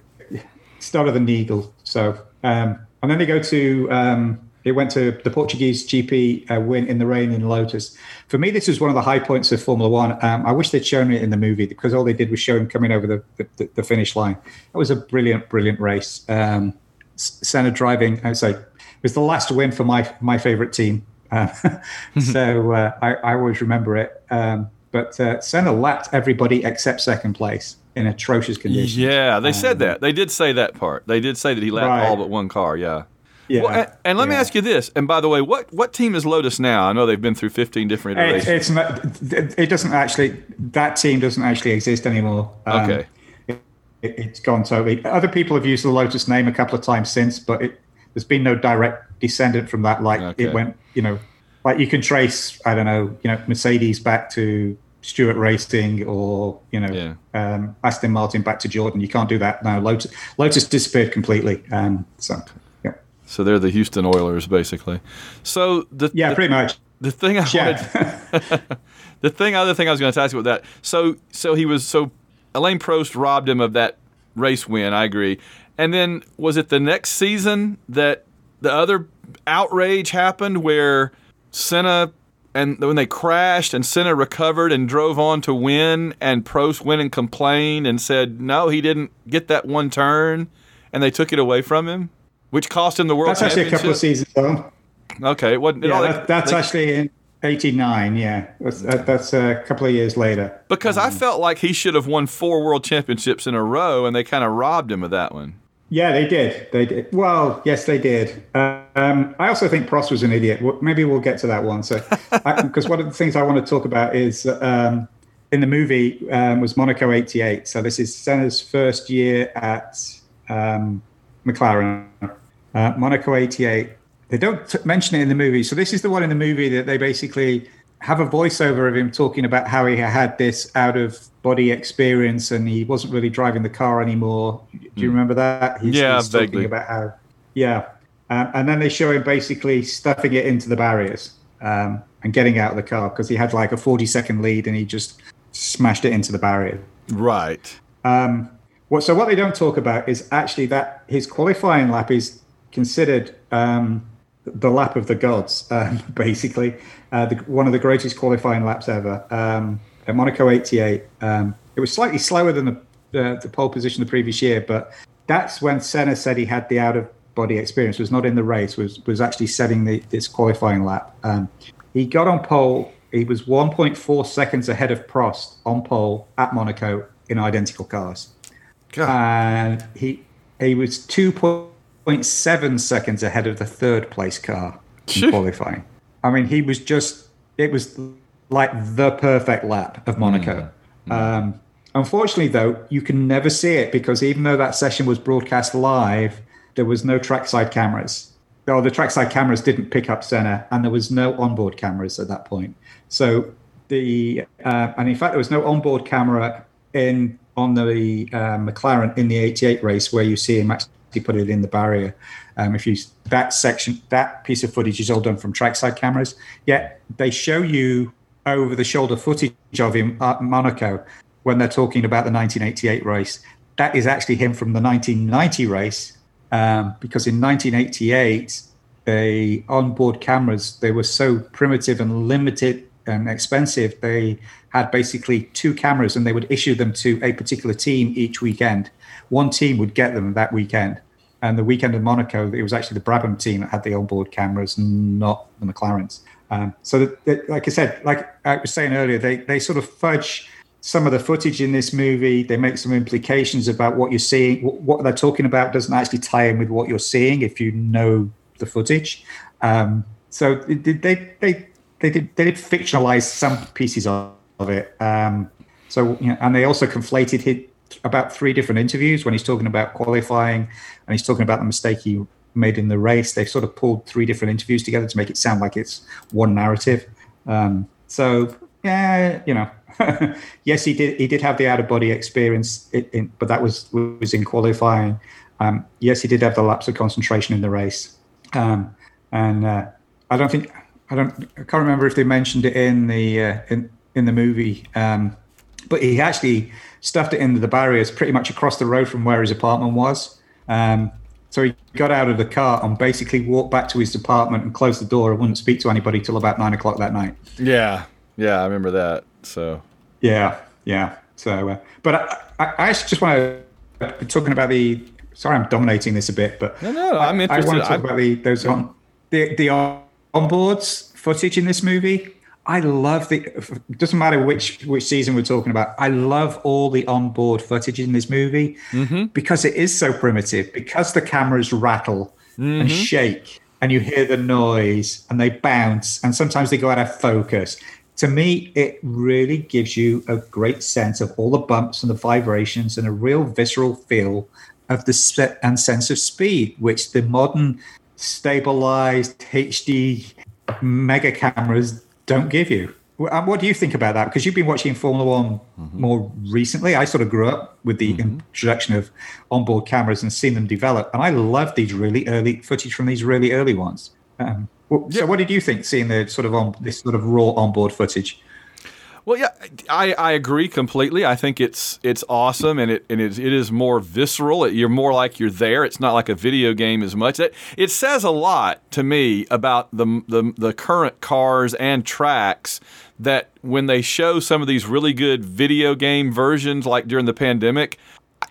start of the Needle, so um, and then they go to um, it went to the Portuguese GP uh, win in the rain in Lotus. For me, this was one of the high points of Formula One. Um, I wish they'd shown it in the movie because all they did was show him coming over the, the, the finish line. It was a brilliant, brilliant race. Um, Senna driving, I would say, it was the last win for my my favorite team. Uh, so uh, I, I always remember it. Um, but uh, Senna lapped everybody except second place in atrocious conditions. Yeah, they Um, said that. They did say that part. They did say that he lapped Right. all but one car. Yeah. Yeah, Well, and, and let me ask you this. And by the way, what what team is Lotus now? I know they've been through 15 different It, iterations. it's not, it doesn't actually that team doesn't actually exist anymore. Um, Okay. it, it's gone totally. Other people have used the Lotus name a couple of times since, but it, there's been no direct descendant from that. Like Okay. it went, you know, like you can trace I don't know, you know, Mercedes back to Stewart Racing or you know um, Aston Martin back to Jordan. You can't do that now. Lotus Lotus disappeared completely. Um, so yeah. So they're the Houston Oilers, basically. So the Yeah, the- pretty much. The thing I Yeah. wanted, the thing, other thing I was going to ask you about that. So, so he was so Alain Prost robbed him of that race win. I agree. And then was it the next season that the other outrage happened where Senna and when they crashed and Senna recovered and drove on to win and Prost went and complained and said no, he didn't get that one turn and they took it away from him, which cost him the world That's actually a couple of seasons on. Okay, it wasn't. Yeah, all- that, that's they- actually in '89. Yeah, that's, that, that's a couple of years later. Because Um, I felt like he should have won four world championships in a row, and they kind of robbed him of that one. Yeah, they did. They did. Well, yes, they did. Um, I also think Prost was an idiot. Maybe we'll get to that one. So, because one of the things I want to talk about is um, in the movie um, was Monaco '88. So this is Senna's first year at um, McLaren. Uh, Monaco '88. They don't t- mention it in the movie. So this is the one in the movie that they basically have a voiceover of him talking about how he had this out of body experience and he wasn't really driving the car anymore. Do you remember that? He's, yeah, he's vaguely. talking about how. Yeah, um, and then they show him basically stuffing it into the barriers um, and getting out of the car because he had like a 40 second lead and he just smashed it into the barrier. Right. Um, what, so what they don't talk about is actually that his qualifying lap is considered um, the lap of the gods, um, basically. Uh, the, one of the greatest qualifying laps ever. Um, at Monaco 88, um, it was slightly slower than the, uh, the pole position the previous year, but that's when Senna said he had the out of body experience. Was not in the race. Was was actually setting the, this qualifying lap. Um, he got on pole. He was 1.4 seconds ahead of Prost on pole at Monaco in identical cars, God. and he he was 2.7 seconds ahead of the third place car in qualifying. I mean, he was just, it was like the perfect lap of Monaco. Mm. Um, unfortunately, though, you can never see it because even though that session was broadcast live, there was no trackside cameras. Oh, the trackside cameras didn't pick up Senna, and there was no onboard cameras at that point. So the uh, and in fact, there was no onboard camera in on the uh, McLaren in the '88 race where you see him actually put it in the barrier. Um, if you that section, that piece of footage is all done from trackside cameras. Yet they show you over the shoulder footage of him at Monaco when they're talking about the 1988 race. That is actually him from the 1990 race, um, because in 1988 the onboard cameras they were so primitive and limited and expensive. They had basically two cameras, and they would issue them to a particular team each weekend. One team would get them that weekend and the weekend in Monaco, it was actually the Brabham team that had the onboard cameras, not the McLarens. Um, so, like I said, like I was saying earlier, they they sort of fudge some of the footage in this movie. They make some implications about what you're seeing. What they're talking about doesn't actually tie in with what you're seeing if you know the footage. Um, so they they they they did they did fictionalize some pieces of, it. Um, so you know, and they also conflated about three different interviews when he's talking about qualifying and he's talking about the mistake he made in the race. They've sort of pulled three different interviews together to make it sound like it's one narrative. Um, so yeah, you know, yes, he did. He did have the out of body experience, in, in, but that was was in qualifying. Um, yes, he did have the lapse of concentration in the race, um, and uh, I don't think I don't I can't remember if they mentioned it in the uh, in in the movie, um, but he actually stuffed it into the barriers pretty much across the road from where his apartment was. Um, so he got out of the car and basically walked back to his apartment and closed the door and wouldn't speak to anybody till about nine o'clock that night. Yeah, yeah, I remember that. So yeah, yeah. So, uh, but I, I, I just want to be talking about the. Sorry, I'm dominating this a bit, but no, no, I'm interested. I want to talk about the those on the the onboards footage in this movie. I love the. Doesn't matter which which season we're talking about. I love all the onboard footage in this movie mm-hmm. because it is so primitive. Because the cameras rattle mm-hmm. and shake, and you hear the noise, and they bounce, and sometimes they go out of focus. To me, it really gives you a great sense of all the bumps and the vibrations, and a real visceral feel of the set and sense of speed, which the modern stabilized HD mega cameras don't give you. What do you think about that? Because you've been watching Formula One mm-hmm. more recently. I sort of grew up with the mm-hmm. introduction of onboard cameras and seen them develop, and I love these really early footage from these really early ones. Um, well, yeah. So, what did you think seeing the sort of on this sort of raw onboard footage? Well, yeah, I, I agree completely. I think it's it's awesome, and it and it, it is more visceral. You're more like you're there. It's not like a video game as much. It, it says a lot to me about the, the the current cars and tracks that when they show some of these really good video game versions, like during the pandemic,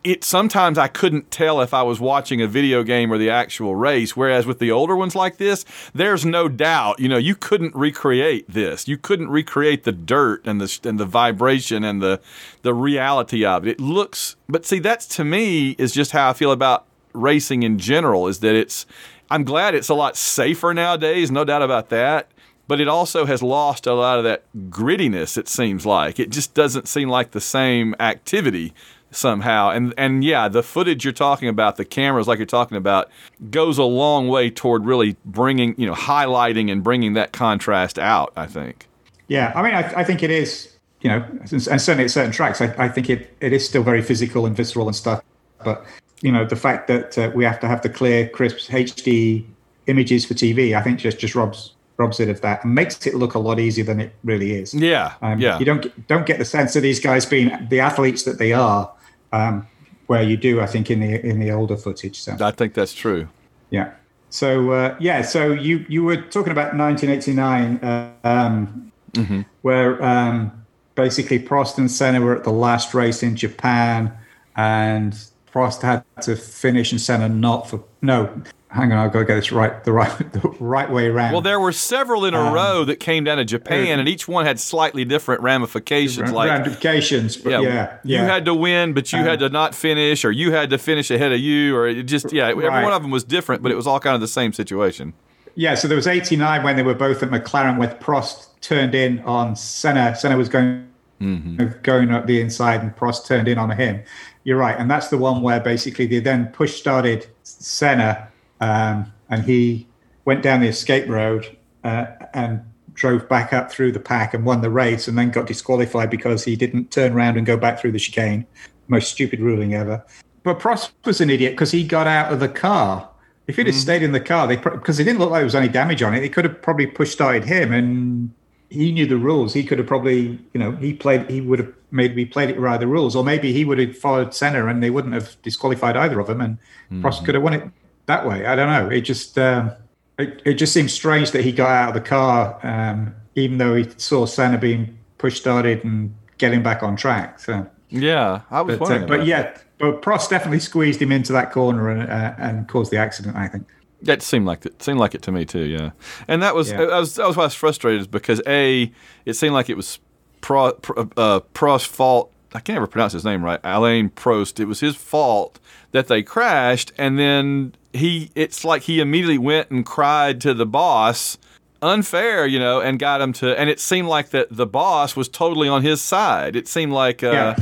it sometimes I couldn't tell if I was watching a video game or the actual race. Whereas with the older ones like this, there's no doubt. You know, you couldn't recreate this. You couldn't recreate the dirt and the and the vibration and the the reality of it. It looks, but see, that's to me is just how I feel about racing in general. Is that it's I'm glad it's a lot safer nowadays, no doubt about that. But it also has lost a lot of that grittiness. It seems like it just doesn't seem like the same activity somehow. And and yeah, the footage you're talking about, the cameras like you're talking about, goes a long way toward really bringing, you know, highlighting and bringing that contrast out. I think. Yeah, I mean, I, I think it is. You know, and certainly at certain tracks, I, I think it, it is still very physical and visceral and stuff. But you know, the fact that uh, we have to have the clear, crisp HD images for TV, I think just just robs robs it of that and makes it look a lot easier than it really is. Yeah, um, yeah. You don't don't get the sense of these guys being the athletes that they are, um, where you do, I think, in the in the older footage. So I think that's true. Yeah. So uh, yeah, so you you were talking about 1989, uh, um, mm-hmm. where um, basically Prost and Senna were at the last race in Japan, and Prost had to finish and Senna not for no. Hang on, I've got to get this right the right the right way around. Well, there were several in a um, row that came down to Japan, and each one had slightly different ramifications. Like ramifications, but yeah, yeah, yeah. you had to win, but you um, had to not finish, or you had to finish ahead of you, or it just yeah, right. every one of them was different, but it was all kind of the same situation. Yeah, so there was 89 when they were both at McLaren, with Prost turned in on Senna. Senna was going mm-hmm. going up the inside, and Prost turned in on him. You're right, and that's the one where basically they then push started Senna, um, and he went down the escape road uh, and drove back up through the pack and won the race, and then got disqualified because he didn't turn around and go back through the chicane. Most stupid ruling ever. But Prost was an idiot because he got out of the car. If he'd have mm. stayed in the car, they because it didn't look like there was any damage on it, they could have probably push started him and he knew the rules. He could have probably, you know, he played. He would have maybe played it by the rules, or maybe he would have followed Senna and they wouldn't have disqualified either of them, and mm. Prost could have won it that way. I don't know. It just um, it, it just seems strange that he got out of the car, um, even though he saw Senna being push started and getting back on track. So yeah, I was. But, uh, but yeah, but Prost definitely squeezed him into that corner and uh, and caused the accident. I think. That seemed like it seemed like it to me too, yeah. And that was yeah. I was that was why I was frustrated because a it seemed like it was Pro, uh, Prost's fault. I can't ever pronounce his name right. Alain Prost. It was his fault that they crashed, and then he it's like he immediately went and cried to the boss unfair, you know, and got him to. And it seemed like that the boss was totally on his side. It seemed like, uh, yeah.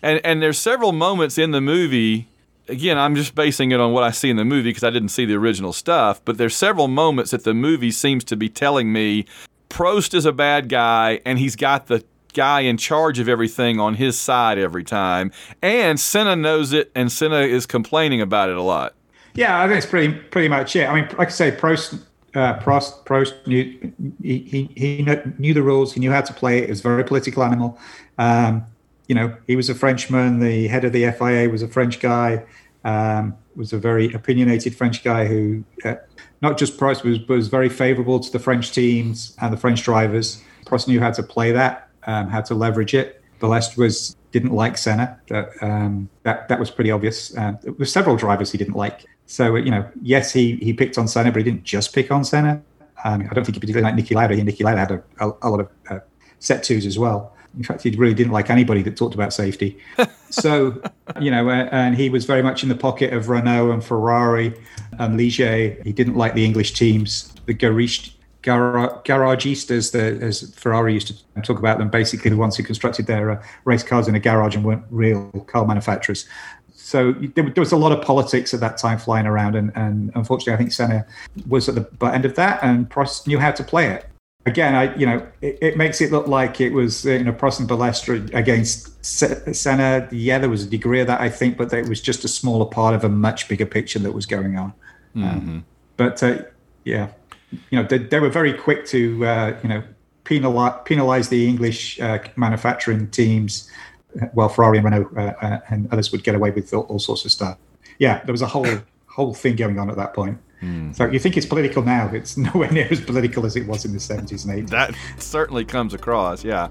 and and there's several moments in the movie again, I'm just basing it on what I see in the movie because I didn't see the original stuff. But there's several moments that the movie seems to be telling me Prost is a bad guy and he's got the guy in charge of everything on his side every time. And Senna knows it and Senna is complaining about it a lot. Yeah, I think it's pretty pretty much it. I mean, like I say, Prost. Uh, Prost, Prost knew he, he, he knew the rules. He knew how to play it. It was a very political animal. Um, you know, he was a Frenchman. The head of the FIA was a French guy. Um, was a very opinionated French guy who, uh, not just Prost, was was very favourable to the French teams and the French drivers. Prost knew how to play that, um, how to leverage it. Balestre was didn't like Senna. That um, that that was pretty obvious. Uh, there were several drivers he didn't like. So you know, yes, he he picked on Senna, but he didn't just pick on Senna. Um, I don't think he particularly liked Niki Lauda. He and Niki Lauda had a, a, a lot of uh, set twos as well. In fact, he really didn't like anybody that talked about safety. so, you know, uh, and he was very much in the pocket of Renault and Ferrari and Ligier. He didn't like the English teams, the garage, gar- garagistas, the, as Ferrari used to talk about them, basically the ones who constructed their uh, race cars in a garage and weren't real car manufacturers. So there, there, was a lot of politics at that time flying around, and, and unfortunately, I think Senna was at the butt end of that, and Prost knew how to play it again, I you know it, it, makes it look like it was you know Prost and Balestre against Senna. Yeah, there was a degree of that, I think, but it was just a smaller part of a much bigger picture that was going on. Mm-hmm. Um, but uh, yeah, you know they, they, were very quick to uh, you know penalize, penalize the English uh, manufacturing teams, while Ferrari and Renault uh, uh, and others would get away with all, all sorts of stuff. Yeah, there was a whole whole thing going on at that point. Mm. So you think it's political now? It's nowhere near as political as it was in the 70s and 80s. that certainly comes across, yeah.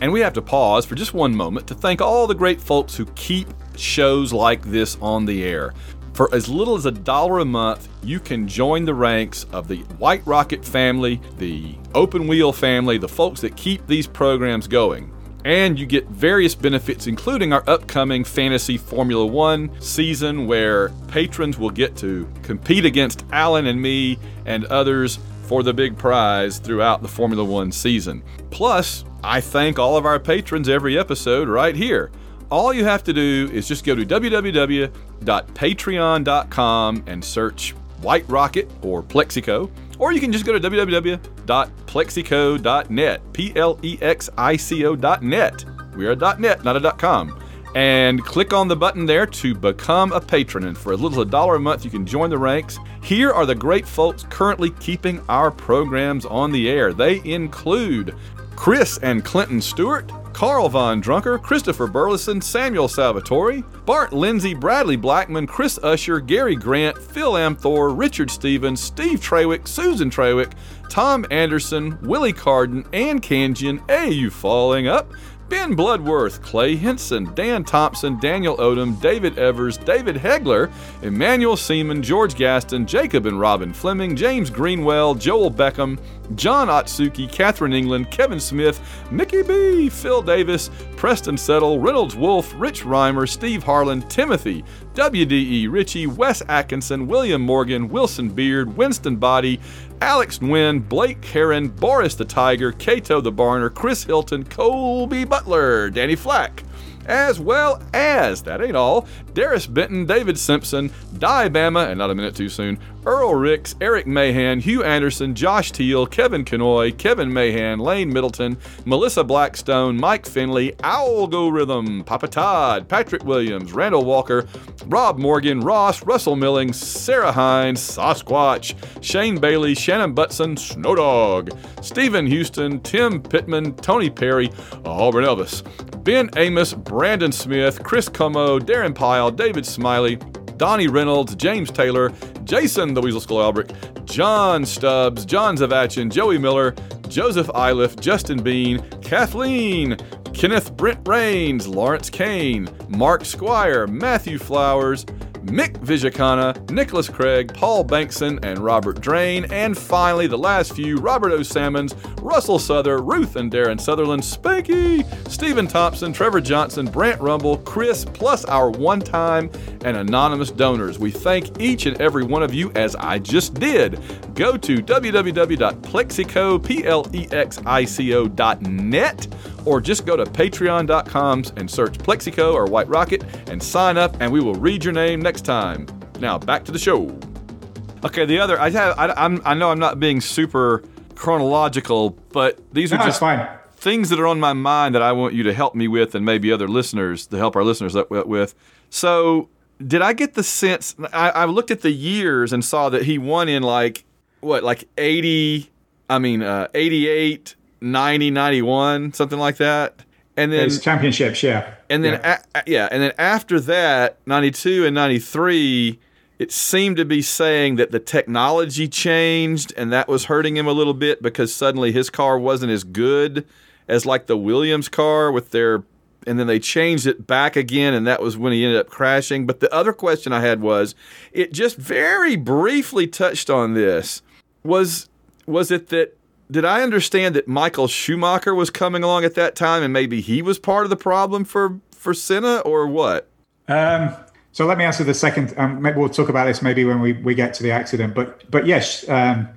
And we have to pause for just one moment to thank all the great folks who keep shows like this on the air. For as little as a dollar a month, you can join the ranks of the White Rocket family, the Open Wheel family, the folks that keep these programs going. And you get various benefits, including our upcoming Fantasy Formula One season, where patrons will get to compete against Alan and me and others for the big prize throughout the Formula One season. Plus, I thank all of our patrons every episode right here. All you have to do is just go to www.patreon.com and search White Rocket or Plexico, or you can just go to www.plexico.net, P L E X I C O.net. We are a .net, not a .com. And click on the button there to become a patron. And for as little as a dollar a month, you can join the ranks. Here are the great folks currently keeping our programs on the air. They include Chris and Clinton Stewart, Carl Von Drunker, Christopher Burleson, Samuel Salvatore, Bart Lindsay, Bradley Blackman, Chris Usher, Gary Grant, Phil Amthor, Richard Stevens, Steve Trawick, Susan Trawick, Tom Anderson, Willie Carden, Ann Kanjian, Are You Falling Up? Ben Bloodworth, Clay Henson, Dan Thompson, Daniel Odom, David Evers, David Hegler, Emmanuel Seaman, George Gaston, Jacob and Robin Fleming, James Greenwell, Joel Beckham, John Otsuki, Catherine England, Kevin Smith, Mickey B, Phil Davis, Preston Settle, Reynolds Wolf, Rich Reimer, Steve Harlan, Timothy, WDE Ritchie, Wes Atkinson, William Morgan, Wilson Beard, Winston Body, Alex Nguyen, Blake Heron, Boris the Tiger, Cato the Barner, Chris Hilton, Colby Butler, Danny Flack, as well as, that ain't all, Darius Benton, David Simpson, Di Bama, and not a minute too soon, Earl Ricks, Eric Mahan, Hugh Anderson, Josh Teal, Kevin Kenoy, Kevin Mahan, Lane Middleton, Melissa Blackstone, Mike Finley, Algorithm, Papa Todd, Patrick Williams, Randall Walker, Rob Morgan, Ross, Russell Millings, Sarah Hines, Sasquatch, Shane Bailey, Shannon Butson, Snowdog, Stephen Houston, Tim Pittman, Tony Perry, Auburn Elvis, Ben Amos, Brandon Smith, Chris Como, Darren Pyle, David Smiley, Donnie Reynolds, James Taylor, Jason the Weasel Skull Albrecht, John Stubbs, John Zavachin, Joey Miller, Joseph Iliff, Justin Bean, Kathleen, Kenneth Brent Rains, Lawrence Kane, Mark Squire, Matthew Flowers, Mick Vijakana, Nicholas Craig, Paul Bankson, and Robert Drain. And finally, the last few Robert O. Salmons, Russell Souther, Ruth and Darren Sutherland, Spanky, Stephen Thompson, Trevor Johnson, Brant Rumble, Chris, plus our one time and anonymous donors. We thank each and every one of you as I just did. Go to www.plexico, P-L-E-X-I-C-O.net or just go to patreon.com and search Plexico or White Rocket and sign up and we will read your name next time. Now back to the show. Okay, the other I have I, I'm, I know I'm not being super chronological, but these are No, just fine. things that are on my mind that I want you to help me with and maybe other listeners to help our listeners up with. So, did I get the sense? I, I looked at the years and saw that he won in like what, like 80, I mean, uh, 88, 90, 91, something like that. And then It's championships, yeah. and then yeah. A, yeah, and then after that, 92 and 93, it seemed to be saying that the technology changed and that was hurting him a little bit because suddenly his car wasn't as good as like the Williams car with their and then they changed it back again and that was when he ended up crashing. But the other question I had was it just very briefly touched on this. Was was it that did I understand that Michael Schumacher was coming along at that time and maybe he was part of the problem for for Senna or what? Um, so let me answer the second. Um, maybe we'll talk about this maybe when we, we get to the accident. But but yes, um,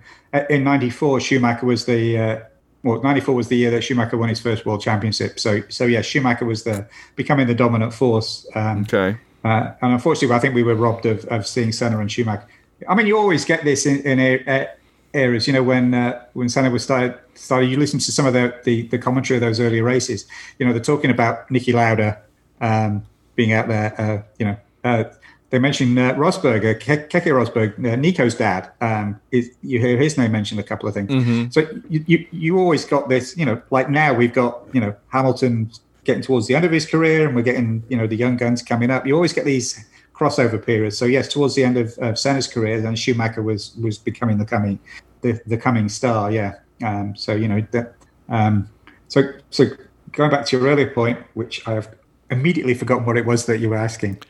in '94 Schumacher was the uh, well '94 was the year that Schumacher won his first world championship. So so yeah, Schumacher was the becoming the dominant force. Um, Okay. uh, and unfortunately, I think we were robbed of, of seeing Senna and Schumacher. I mean, you always get this in, in a, a, eras. You know, when uh, when Senna was started, started, you listen to some of the, the the commentary of those earlier races. You know, they're talking about Niki Lauda um, being out there. Uh, you know, uh, they mentioned uh, Rosberg, uh, Ke- Keke Rosberg, uh, Nico's dad. Um, is, you hear his name mentioned a couple of things. Mhm. So you, you you always got this. You know, like now we've got you know Hamilton getting towards the end of his career, and we're getting you know the young guns coming up. You always get these crossover periods. So yes, towards the end of, of Senna's career, then Schumacher was was becoming the coming the, the coming star. Yeah. Um, so you know that. Um, so so going back to your earlier point, which I have immediately forgotten what it was that you were asking.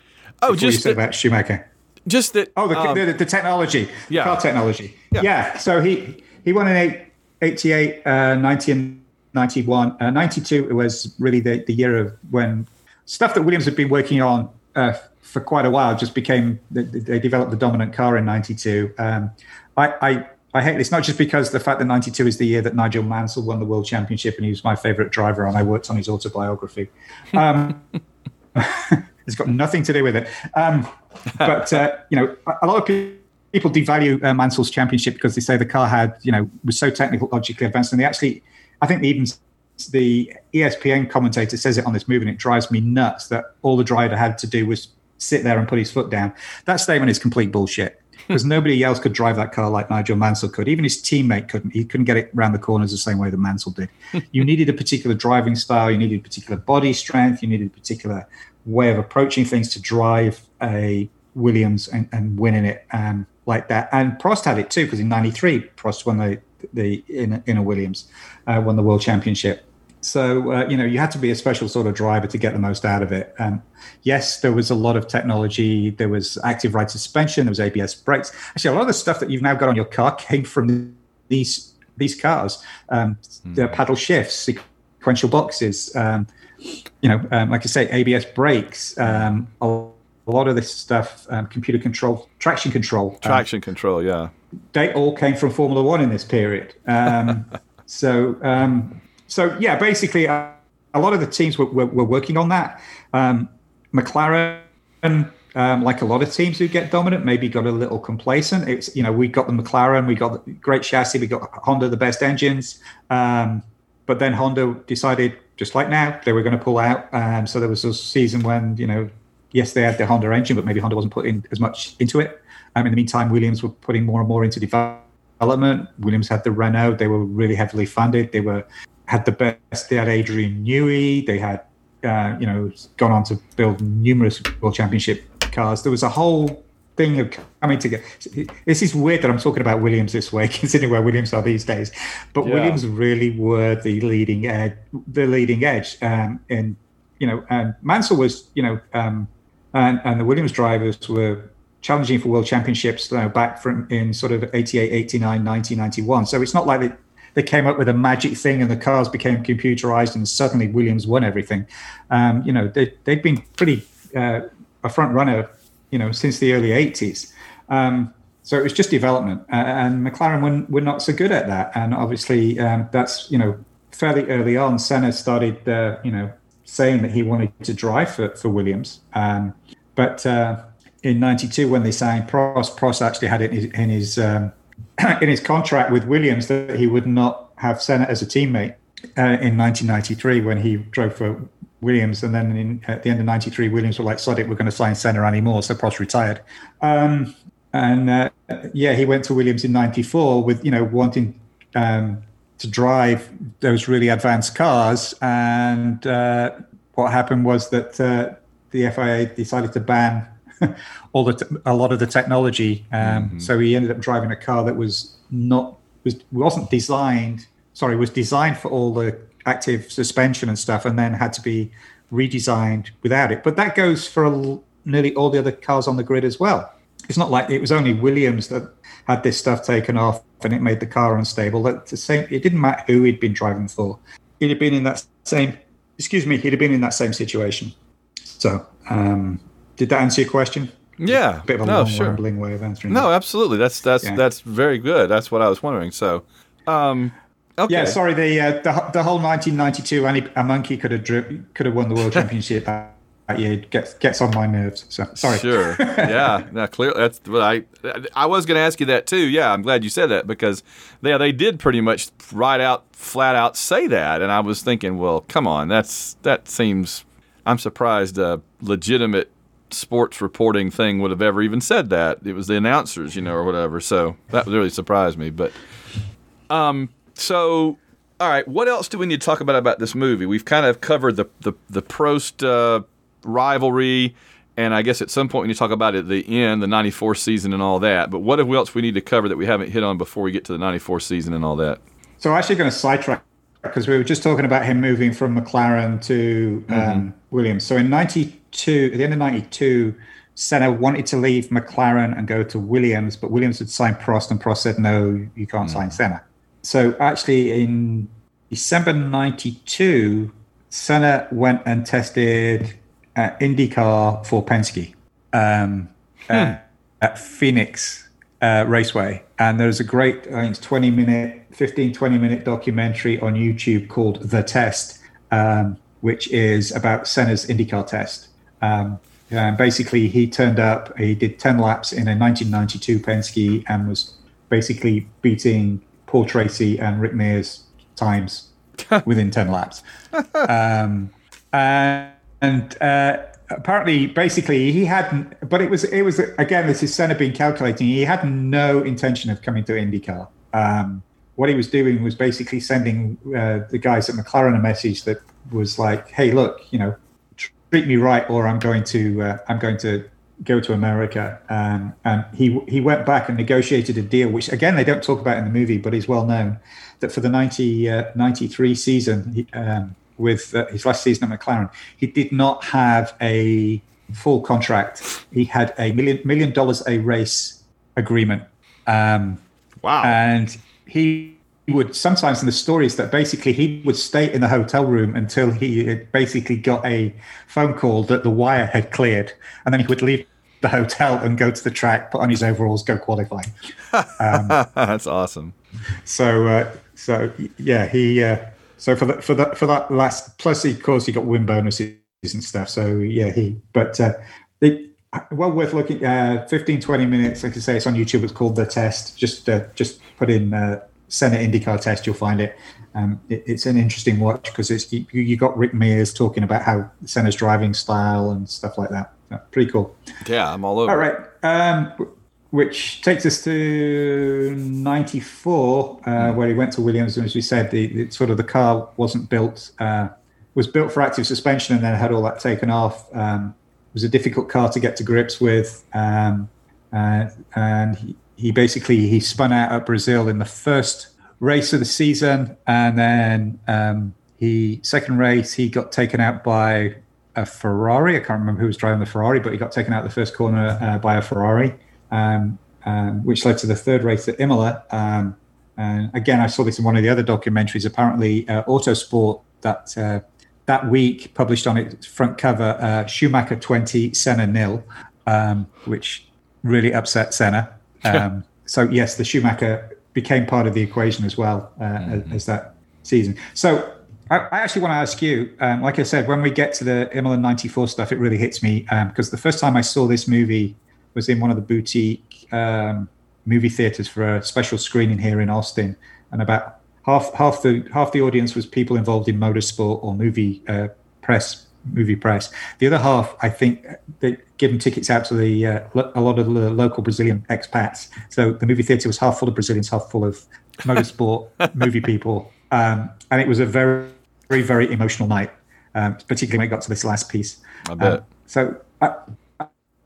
Oh, just said that- about Schumacher. Just that. Oh, the, um, the, the technology, yeah. car technology. Yeah. Yeah. So he he won in eight, 88, uh, 90, and 91. Uh, 92 was really the, the year of when stuff that Williams had been working on uh, for quite a while just became, they, they developed the dominant car in 92. Um, I, I, I hate this, not just because the fact that 92 is the year that Nigel Mansell won the world championship and he was my favorite driver and I worked on his autobiography. Um, it's got nothing to do with it. Um, but, uh, you know, a lot of people people devalue uh, Mansell's championship because they say the car had, you know, was so technologically advanced, and they actually, I think even the ESPN commentator says it on this movie, and it drives me nuts that all the driver had to do was sit there and put his foot down. That statement is complete bullshit because nobody else could drive that car like Nigel Mansell could. Even his teammate couldn't. He couldn't get it around the corners the same way that Mansell did. you needed a particular driving style. You needed a particular body strength. You needed a particular way of approaching things to drive a Williams and, and winning it. Um, like that. And Prost had it too because in '93 Prost won the the in, in a Williams uh, won the world championship. So uh, you know you had to be a special sort of driver to get the most out of it. Um, yes, there was a lot of technology. There was active ride suspension. There was ABS brakes. Actually, a lot of the stuff that you've now got on your car came from these these cars. Um, mm. The paddle shifts, sequential boxes. Um, you know, um, like I say, ABS brakes. Um, a lot of this stuff, um, computer control, traction control. Traction control, yeah. They all came from Formula One in this period. Um, so, um, so yeah, basically, uh, a lot of the teams were, were, were working on that. Um, McLaren, um, like a lot of teams who get dominant, maybe got a little complacent. It's you know we got the McLaren, we got the great chassis, we got Honda the best engines, but then Honda decided just like now they were going to pull out. so there was a season when you know yes, they had the Honda engine, but maybe Honda wasn't putting as much into it. Um, in the meantime, Williams were putting more and more into development. Williams had the Renault; they were really heavily funded. They were had the best. They had Adrian Newey. They had, uh, you know, gone on to build numerous World Championship cars. There was a whole thing of coming together. This is weird that I'm talking about Williams this way, considering where Williams are these days. But yeah. Williams really were the leading edge. The leading edge, um, and you know, and Mansell was, you know. Um, and, and the Williams drivers were challenging for world championships you know, back from in sort of 88, 89, 90, 91. So it's not like they, they came up with a magic thing and the cars became computerized and suddenly Williams won everything. Um, you know, they, they've been pretty uh, a front runner, you know, since the early 80s. Um, so it was just development, uh, and McLaren were, were not so good at that. And obviously, um, that's you know fairly early on. Senna started, uh, you know, saying that he wanted to drive for, for Williams. Um, but uh, in '92, when they signed Prost, Prost actually had it in his in his, um, in his contract with Williams that he would not have Senna as a teammate uh, in 1993 when he drove for Williams. And then in, at the end of '93, Williams were like, "Sod it, we're going to sign Senna anymore." So Prost retired. Um, and uh, yeah, he went to Williams in '94 with you know wanting um, to drive those really advanced cars. And uh, what happened was that uh, the FIA decided to ban all the t- a lot of the technology. Um, mm-hmm. So he ended up driving a car that was not was wasn't designed. Sorry, was designed for all the active suspension and stuff, and then had to be redesigned without it. But that goes for nearly all the other cars on the grid as well. It's not like it was only Williams that had this stuff taken off and it made the car unstable. That the same. It didn't matter who he'd been driving for. He'd have been in that same. Excuse me. He'd have been in that same situation. So, um, did that answer your question? Yeah, a bit of a no, long, sure. rambling way of answering. No, that. absolutely. That's that's yeah. that's very good. That's what I was wondering. So, um, okay. Yeah, sorry. The uh, the, the whole 1992, any a monkey could have dri- could have won the world championship that year gets gets on my nerves. So sorry. Sure. yeah. Now, clearly that's what I I was going to ask you that too. Yeah, I'm glad you said that because yeah, they did pretty much right out, flat out say that, and I was thinking, well, come on, that's that seems. I'm surprised a legitimate sports reporting thing would have ever even said that. It was the announcers, you know, or whatever. So that really surprised me. But um, so all right, what else do we need to talk about about this movie? We've kind of covered the the the Prost uh, rivalry, and I guess at some point when you talk about it, the end, the '94 season, and all that. But what else we need to cover that we haven't hit on before we get to the '94 season and all that? So I'm actually going to sidetrack because we were just talking about him moving from McLaren to um, mm-hmm. Williams. So in '92, at the end of '92. Senna wanted to leave McLaren and go to Williams, but Williams had signed Prost, and Prost said, "No, you can't mm. sign Senna." So actually, in December 92, Senna went and tested uh, IndyCar for Penske um, Hmm. uh, at Phoenix uh, Raceway. And there's a great, I think it's 20 minute, 15, 20 minute documentary on YouTube called The Test, um, which is about Senna's IndyCar test. Um, and basically, he turned up, he did 10 laps in a 1992 Penske and was basically beating Paul Tracy and Rick Mears times within 10 laps. Um, and and uh, apparently, basically, he hadn't, but it was, it was again, this is Senna being calculating. He had no intention of coming to IndyCar. Um, what he was doing was basically sending uh, the guys at McLaren a message that was like, "Hey, look, you know, treat me right, or I'm going to, uh, I'm going to go to America." Um, and he he went back and negotiated a deal, which again they don't talk about in the movie, but is well known, that for the 90, uh, 93 season, he, um, with uh, his last season at McLaren, he did not have a full contract. He had a million million dollars a race agreement. Um, wow! And he would sometimes in the stories that basically he would stay in the hotel room until he had basically got a phone call that the wire had cleared, and then he would leave the hotel and go to the track, put on his overalls, go qualify. Um, That's awesome. So, uh, so yeah, he. Uh, so for that for that for that last plus, he of course, he got win bonuses and stuff. So yeah, he. But uh, it, well worth looking. Uh, 15, 20 minutes. Like I say, it's on YouTube. It's called the test. Just uh, just put in uh, Senna IndyCar test. You'll find it. Um, it it's an interesting watch because it's you, you got Rick Mears talking about how Senna's driving style and stuff like that. So, pretty cool. Yeah, I'm all over. All right. Um, which takes us to 94, uh, where he went to Williams. And as we said, the, the sort of the car wasn't built, uh, was built for active suspension and then had all that taken off. Um, it was a difficult car to get to grips with. Um, uh, and he, he basically, he spun out at Brazil in the first race of the season. And then um, he, second race, he got taken out by a Ferrari. I can't remember who was driving the Ferrari, but he got taken out the first corner uh, by a Ferrari. Um, um, which led to the third race at Imola. Um, and again, I saw this in one of the other documentaries. Apparently, uh, Autosport that uh, that week published on its front cover uh, Schumacher 20, Senna nil, um, which really upset Senna. Um, so yes, the Schumacher became part of the equation as well mm-hmm. as, that season. So I, I actually want to ask you, um, like I said, when we get to the Imola 94 stuff, it really hits me because the first time I saw this movie was in one of the boutique um, movie theaters for a special screening here in Austin, and about half half the half the audience was people involved in motorsport or movie uh, press movie press. The other half, I think, they given tickets out to the uh, a lot of the local Brazilian expats. So the movie theater was half full of Brazilians, half full of motorsport movie people, um, and it was a very very very emotional night, um, particularly when it got to this last piece. I bet. Um, so. I,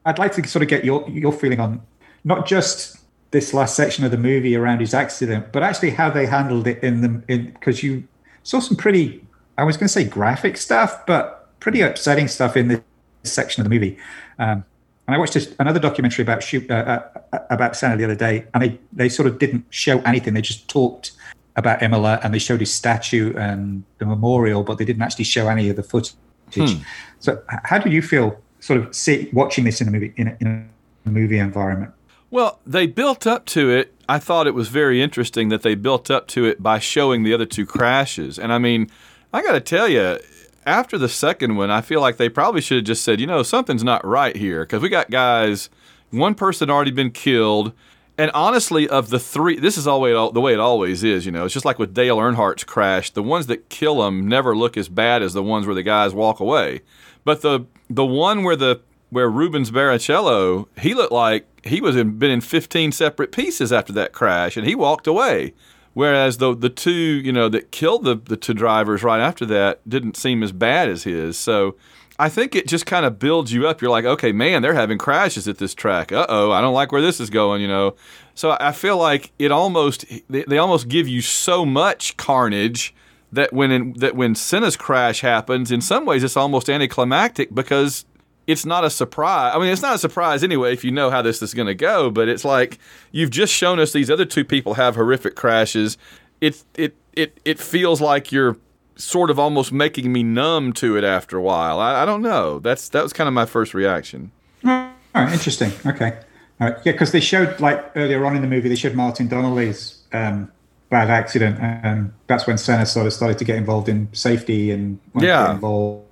I'd like to sort of get your your feeling on not just this last section of the movie around his accident, but actually how they handled it in the in because you saw some pretty I was going to say graphic stuff, but pretty upsetting stuff in this section of the movie. Um, and I watched this, another documentary about shoot, uh, uh, about Senna the other day, and they they sort of didn't show anything. They just talked about Imola and they showed his statue and the memorial, but they didn't actually show any of the footage. Hmm. So, how do you feel sort of see watching this in a movie in a, in a movie environment? Well, they built up to it. I thought it was very interesting that they built up to it by showing the other two crashes. And I mean, I got to tell you, after the second one, I feel like they probably should have just said, you know, something's not right here because we got guys, one person already been killed. And honestly, of the three, this is all the way it always is. You know, it's just like with Dale Earnhardt's crash. The ones that kill them never look as bad as the ones where the guys walk away. But the the one where the where Rubens Barrichello, he looked like he was in, been in 15 separate pieces after that crash, and he walked away. Whereas the the two, you know, that killed the the two drivers right after that didn't seem as bad as his. So I think it just kind of builds you up. You're like, okay, man, they're having crashes at this track. Uh oh, I don't like where this is going. You know. So I feel like it almost they, they almost give you so much carnage that when in, that when Senna's crash happens, in some ways it's almost anticlimactic because it's not a surprise. I mean, it's not a surprise anyway if you know how this is going to go. But it's like you've just shown us these other two people have horrific crashes. It it it it feels like you're sort of almost making me numb to it after a while. I, I don't know. That's that was kind of my first reaction. Oh, interesting. Okay. All right. Yeah, because they showed like earlier on in the movie, they showed Martin Donnelly's um, bad accident, and that's when Senna sort of started to get involved in safety and yeah, involved.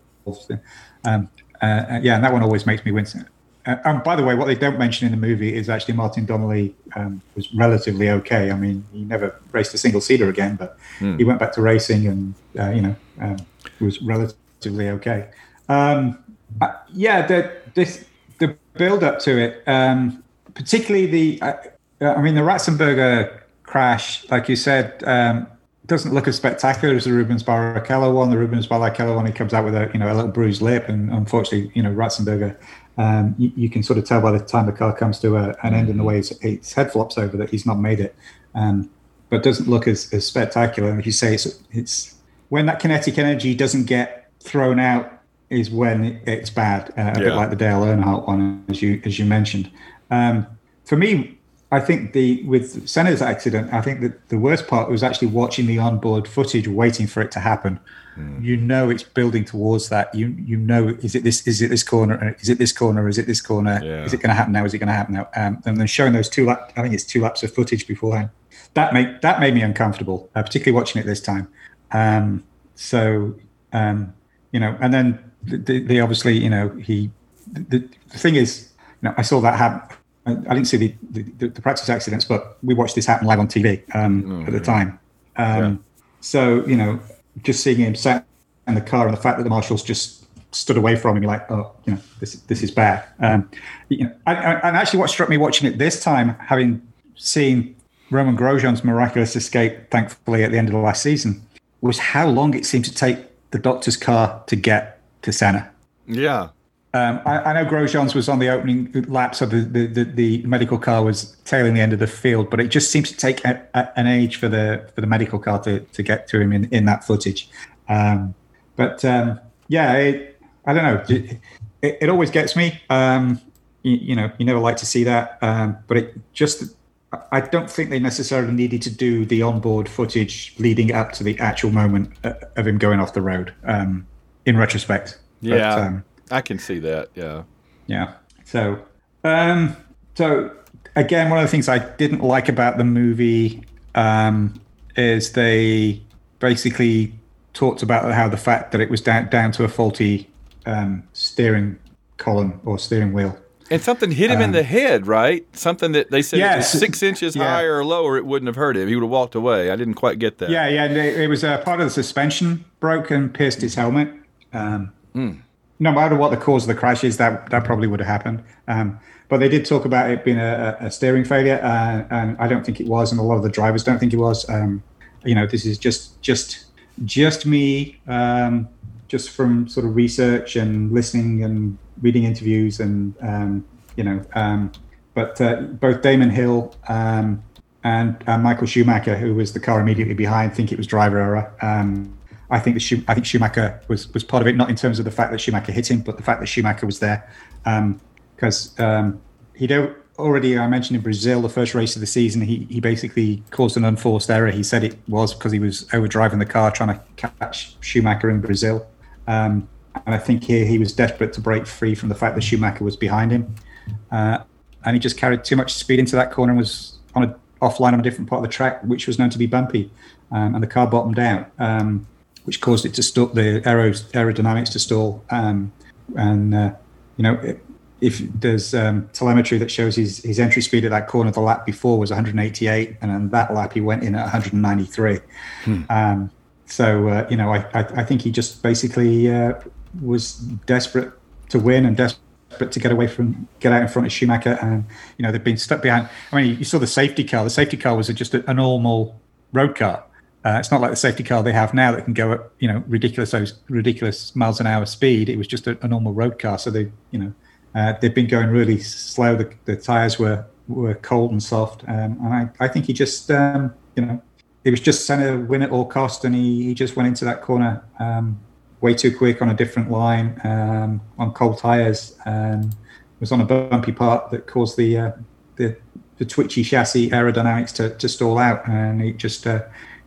Um, uh, yeah, and that one always makes me wince. Uh, and by the way, what they don't mention in the movie is actually Martin Donnelly um, was relatively okay. I mean, he never raced a single seater again, but Hmm. he went back to racing and, uh, you know, um, was relatively okay. Um, uh, yeah, the, this, the build up to it, um, particularly the, uh, I mean, the Ratzenberger crash, like you said, um, doesn't look as spectacular as the Rubens Barrichello one. The Rubens Barrichello one, he comes out with a you know a little bruised lip, and unfortunately, you know Ratzenberger, um, you, you, can sort of tell by the time the car comes to a, an end in the way his, his, head flops over that he's not made it, um, but doesn't look as, as spectacular. And if you say it's it's when that kinetic energy doesn't get thrown out is when it's bad, uh, a Yeah. bit like the Dale Earnhardt one, as you as you mentioned. Um, for me, I think the with Senna's accident, I think that the worst part was actually watching the onboard footage, waiting for it to happen. You know it's building towards that. You you know is it this is it this corner? Is it this corner? Is it this corner? Yeah. Is it going to happen now? Is it going to happen now? Um, and then showing those two lap, I think it's two laps of footage beforehand. That made that made me uncomfortable, uh, particularly watching it this time. Um, so um, you know, and then the, the, the obviously you know he the, the thing is you know I saw that happen. I I didn't see the, the, the practice accidents, but we watched this happen live on TV um, at the time. Um, So you know, just seeing him sat in the car and the fact that the marshals just stood away from him, you're like, oh, you know, this this is bad. Um, you know, and, and and actually, what struck me watching it this time, having seen Romain Grosjean's miraculous escape, thankfully at the end of the last season, was how long it seemed to take the doctor's car to get to Senna. Yeah. Um, I, I know Grosjean's was on the opening lap, so the, the, the, medical car was tailing the end of the field, but it just seems to take a, a, an age for the for the medical car to, to get to him in, in that footage. Um, but um, yeah, it, I don't know. It, it, it always gets me. Um, you, you know, you never like to see that, um, but it just. I don't think they necessarily needed to do the onboard footage leading up to the actual moment uh, of him going off the road. Um, in retrospect, But, Yeah. um, I can see that. Yeah. yeah. So, um, so again, one of the things I didn't like about the movie um, is they basically talked about how the fact that it was down down to a faulty um, steering column or steering wheel. And something hit him in Um, the head, right? Something that they said Yes. six inches Yeah. higher or lower, it wouldn't have hurt him. He would have walked away. I didn't quite get that. Yeah, yeah. and It, was uh, part of the suspension broke and pierced his helmet. Um, No matter what the cause of the crash is, that that probably would have happened. Um, but they did talk about it being a, a steering failure, uh, and I don't think it was, and a lot of the drivers don't think it was. Um, you know, this is just just just me, um, just from sort of research and listening and reading interviews, and um, you know, um, but uh, both Damon Hill um, and uh, Michael Schumacher, who was the car immediately behind, think it was driver error. Um, I think the I think Schumacher was was part of it, not in terms of the fact that Schumacher hit him, but the fact that Schumacher was there, because um, he'd already I mentioned in Brazil, the first race of the season, he he basically caused an unforced error. He said it was because he was overdriving the car trying to catch Schumacher in Brazil, um, and I think here he was desperate to break free from the fact that Schumacher was behind him, uh, and he just carried too much speed into that corner and was on a offline on a different part of the track, which was known to be bumpy, um, and the car bottomed out. Which caused it to stall the aero, aerodynamics to stall. Um, and uh, you know, if- if there's um, telemetry that shows his his entry speed at that corner the lap before was 188, and on that lap he went in at 193. Um, so uh, you know, I, I I think he just basically uh, was desperate to win and desperate to get away from get out in front of Schumacher. And you know, they've been stuck behind. I mean, you saw the safety car. The safety car was just a, a normal road car. Uh, it's not like the safety car they have now that can go at you know ridiculous ridiculous miles an hour speed. It was just a, a normal road car. So they you know uh, they've been going really slow. The, the tires were were cold and soft. Um, and I, I think he just um, you know it was just trying to win at all cost, and he, he just went into that corner um, way too quick on a different line um, on cold tires. and was on a bumpy part that caused the uh, the, the twitchy chassis aerodynamics to, to stall out, and he just uh,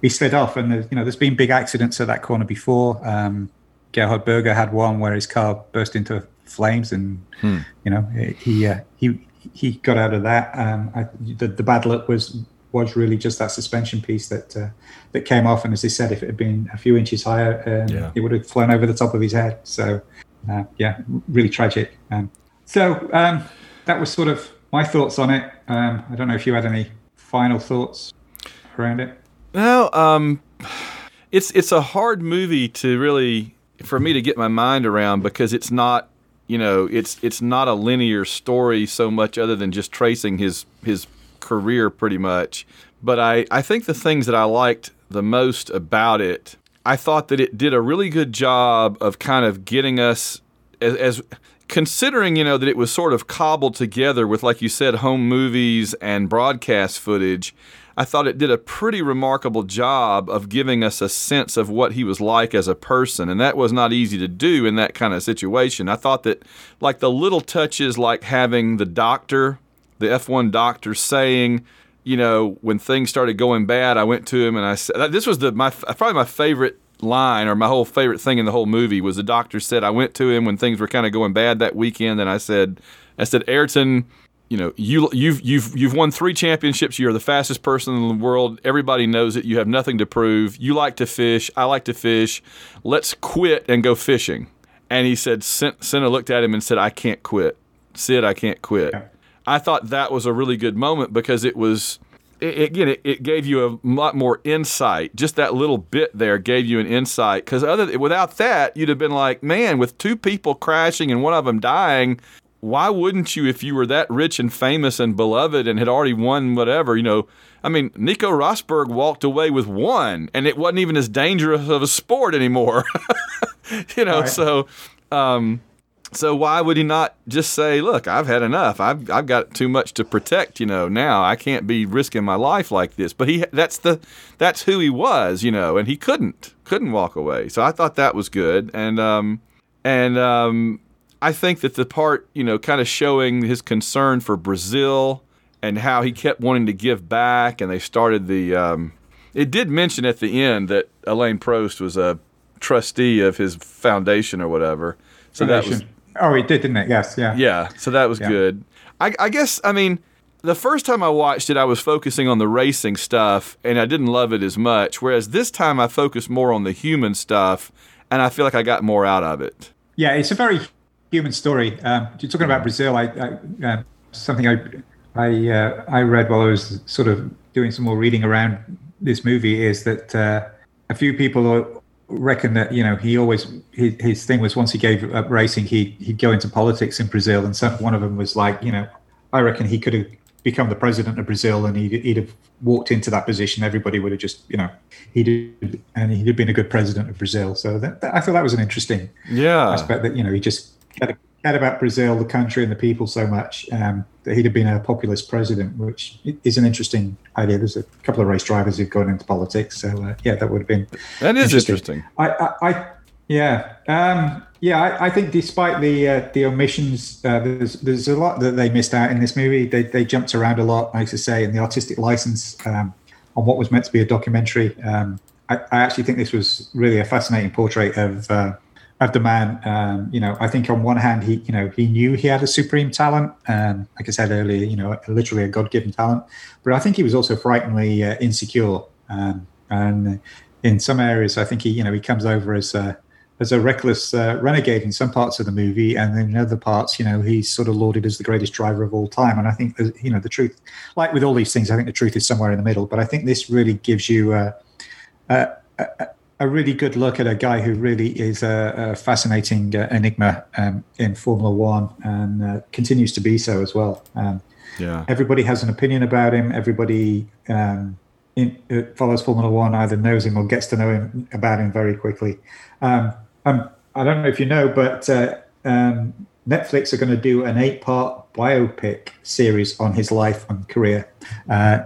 he slid off, and you know, there's been big accidents at that corner before. Um, Gerhard Berger had one where his car burst into flames, and Hmm. you know, he uh, he he got out of that. Um, I, the, the bad luck was was really just that suspension piece that uh, that came off, and as he said, if it had been a few inches higher, um, Yeah. it would have flown over the top of his head. So, uh, yeah, really tragic. Um, so um, that was sort of my thoughts on it. Um, I don't know if you had any final thoughts around it. No, um, it's it's a hard movie to really for me to get my mind around because it's not you know it's it's not a linear story so much other than just tracing his his career pretty much. But I I think the things that I liked the most about it, I thought that it did a really good job of kind of getting us as, as considering you know that it was sort of cobbled together with like you said home movies and broadcast footage i thought it did a pretty remarkable job of giving us a sense of what he was like as a person and that was not easy to do in that kind of situation. I thought that like the little touches like having the doctor the f1 doctor saying you know when things started going bad i went to him and i said this was the my probably my favorite line or my whole favorite thing in the whole movie was the doctor said I went to him when things were kind of going bad that weekend and I said I said Ayrton you know you you've you've you've won 3 championships. You're the fastest person in the world. Everybody knows it. You have nothing to prove. You like to fish. I like to fish. Let's quit and go fishing. And he said Senna looked at him and said I can't quit. Sid I can't quit. I thought that was a really good moment because it was it, again, it, it gave you a lot more insight. Just that little bit there gave you an insight. Because other without that, you'd have been like, man, with two people crashing and one of them dying, why wouldn't you, if you were that rich and famous and beloved and had already won whatever, you know? I mean, Nico Rosberg walked away with one, and it wasn't even as dangerous of a sport anymore. you know, Right. so. Um, so why would he not just say, "Look, I've had enough. I've I've got too much to protect. You know, now I can't be risking my life like this." But he that's the that's who he was. You know, and he couldn't couldn't walk away. So I thought that was good, and um and um I think that the part you know kind of showing his concern for Brazil and how he kept wanting to give back, and they started the. Um, it did mention at the end that Alain Prost was a trustee of his foundation or whatever. So that was Foundation. Oh, it did, didn't it? Yes, yeah. yeah, so that was Yeah. good. I, I guess I mean the first time I watched it, I was focusing on the racing stuff, and I didn't love it as much. Whereas this time, I focused more on the human stuff, and I feel like I got more out of it. Yeah, it's a very human story. Um, you're talking about Brazil. I, I uh, something I I uh, I read while I was sort of doing some more reading around this movie is that uh, a few people reckon that you know he always his, his thing was once he gave up racing he he'd go into politics in Brazil and some one of them was like you know I reckon he could have become the president of Brazil and he'd, he'd have walked into that position everybody would have just you know he'd and he'd have been a good president of Brazil so that, that- I thought that was an interesting Yeah. aspect that you know he just cared, cared about Brazil, the country, and the people so much um, that he'd have been a populist president, which is an interesting idea. There's a couple of race drivers who've gone into politics, so uh, yeah, that would have been That is interesting. I, I, I yeah, um, yeah. I, I think despite the uh, the omissions, uh, there's there's a lot that they missed out in this movie. They they jumped around a lot, like to say, in the artistic license um, on what was meant to be a documentary. Um, I, I actually think this was really a fascinating portrait of uh, of the man. Um, you know, I think on one hand, he you know he knew he had a supreme talent, and like I said earlier, you know, literally a god given talent. But I think he was also frighteningly uh, insecure, um, and in some areas, I think he you know he comes over as a as a reckless uh, renegade in some parts of the movie, and in other parts, you know, he's sort of lauded as the greatest driver of all time. And I think, uh, you know, the truth, like with all these things, I think the truth is somewhere in the middle. But I think this really gives you uh, a, a really good look at a guy who really is a, a fascinating uh, enigma um, in Formula One and uh, continues to be so as well. Um, Yeah. everybody has an opinion about him. Everybody um, in, uh, follows Formula One, either knows him or gets to know him about him very quickly. Um, um, I don't know if you know, but uh, um, Netflix are going to do an eight-part biopic series on his life and career, uh,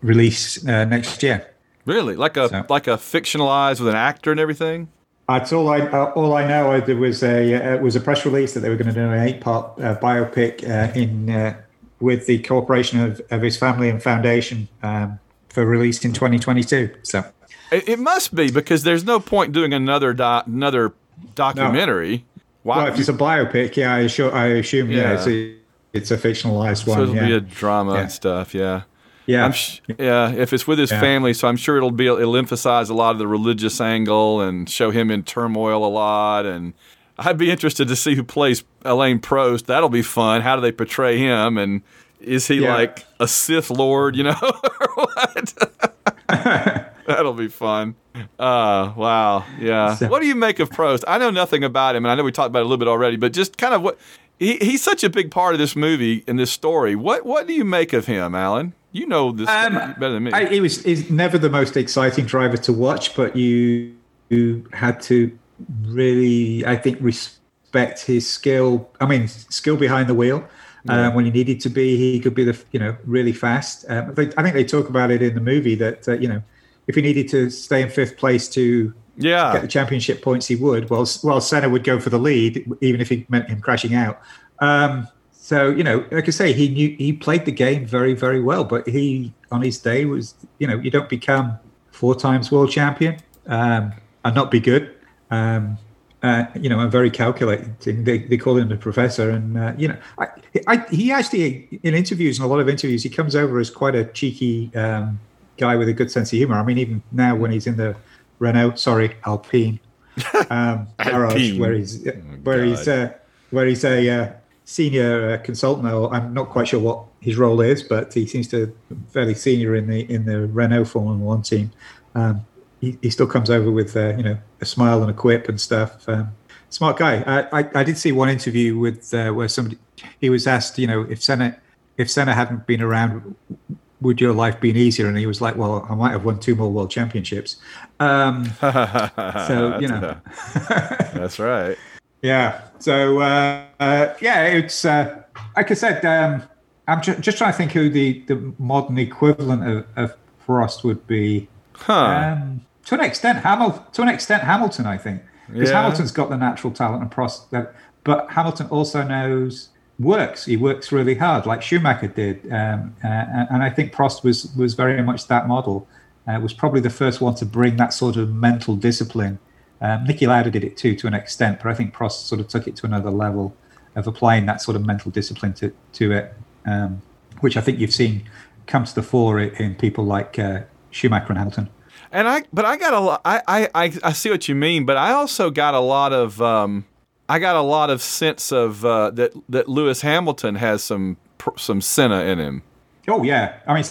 release uh, next year. Really, like a like a fictionalized with an actor and everything. That's all I uh, all I know. There was a uh, was a press release that they were going to do an eight part uh, biopic uh, in uh, with the cooperation of, of his family and foundation. Um, for release in 2022. So it, it must be because there's no point doing another do- another documentary. No. Well, if it's a biopic, yeah, I, assume, I assume yeah, yeah it's, a, it's a fictionalized one. So it'll yeah. be a drama yeah. and stuff. Yeah. Yeah. Sh- yeah. If it's with his Yeah. family, so I'm sure it'll be it'll emphasize a lot of the religious angle and show him in turmoil a lot. And I'd be interested to see who plays Alain Prost. That'll be fun. How do they portray him? And is he Yeah. like a Sith Lord? You know, what? That'll be fun. Uh, wow. Yeah. So- what do you make of Prost? I know nothing about him, and I know we talked about it a little bit already, but just kind of what he, he's such a big part of this movie and this story. What what do you make of him, Alan? You know this Um, better than me. I, he was he's never the most exciting driver to watch, but you you had to really, I think, respect his skill. I mean, skill behind the wheel. Yeah. Um, when he needed to be, he could be the you know really fast. Um, they, I think they talk about it in the movie that uh, you know if he needed to stay in fifth place to yeah. get the championship points, he would. While while Senna would go for the lead, even if he meant him crashing out. Um, so you know, like I say, he knew he played the game very very well. But he on his day was you know you don't become four times world champion um, and not be good. Um, uh, you know, I'm very calculating. They, they call him the professor, and uh, you know, I, I, he actually in interviews and a lot of interviews, he comes over as quite a cheeky um, guy with a good sense of humor. I mean, even now when he's in the Renault, sorry, Alpine, um, garage, where he's where God. he's uh, where he's a uh, senior uh, consultant. I'm not quite sure what his role is, but he seems to be fairly senior in the in the Renault Formula One team. Um, he, he still comes over with uh, you know a smile and a quip and stuff. Um, smart guy. I, I, I did see one interview with uh, where somebody he was asked, you know, if Senna if Senna hadn't been around, would your life been easier? And he was like, well, I might have won two more world championships. Um, so you know, That's right. Yeah. So uh, uh, yeah, it's uh, like I said. Um, I'm ju- just trying to think who the, the modern equivalent of, of Prost would be. Huh. Um, to an extent, Hamilton. To an extent, Hamilton. I think because Yeah. Hamilton's got the natural talent and Prost, that, but Hamilton also knows works. He works really hard, like Schumacher did, um, uh, and I think Prost was was very much that model. Uh, was probably the first one to bring that sort of mental discipline. Um, Niki Lauda did it too, to an extent, but I think Prost sort of took it to another level of applying that sort of mental discipline to to it, um, which I think you've seen come to the fore in, people like uh, Schumacher and Hamilton. And I, but I got a lot. I, I, I, I see what you mean, but I also got a lot of, um, I got a lot of sense of uh, that that Lewis Hamilton has some some Senna in him. Oh yeah, I mean,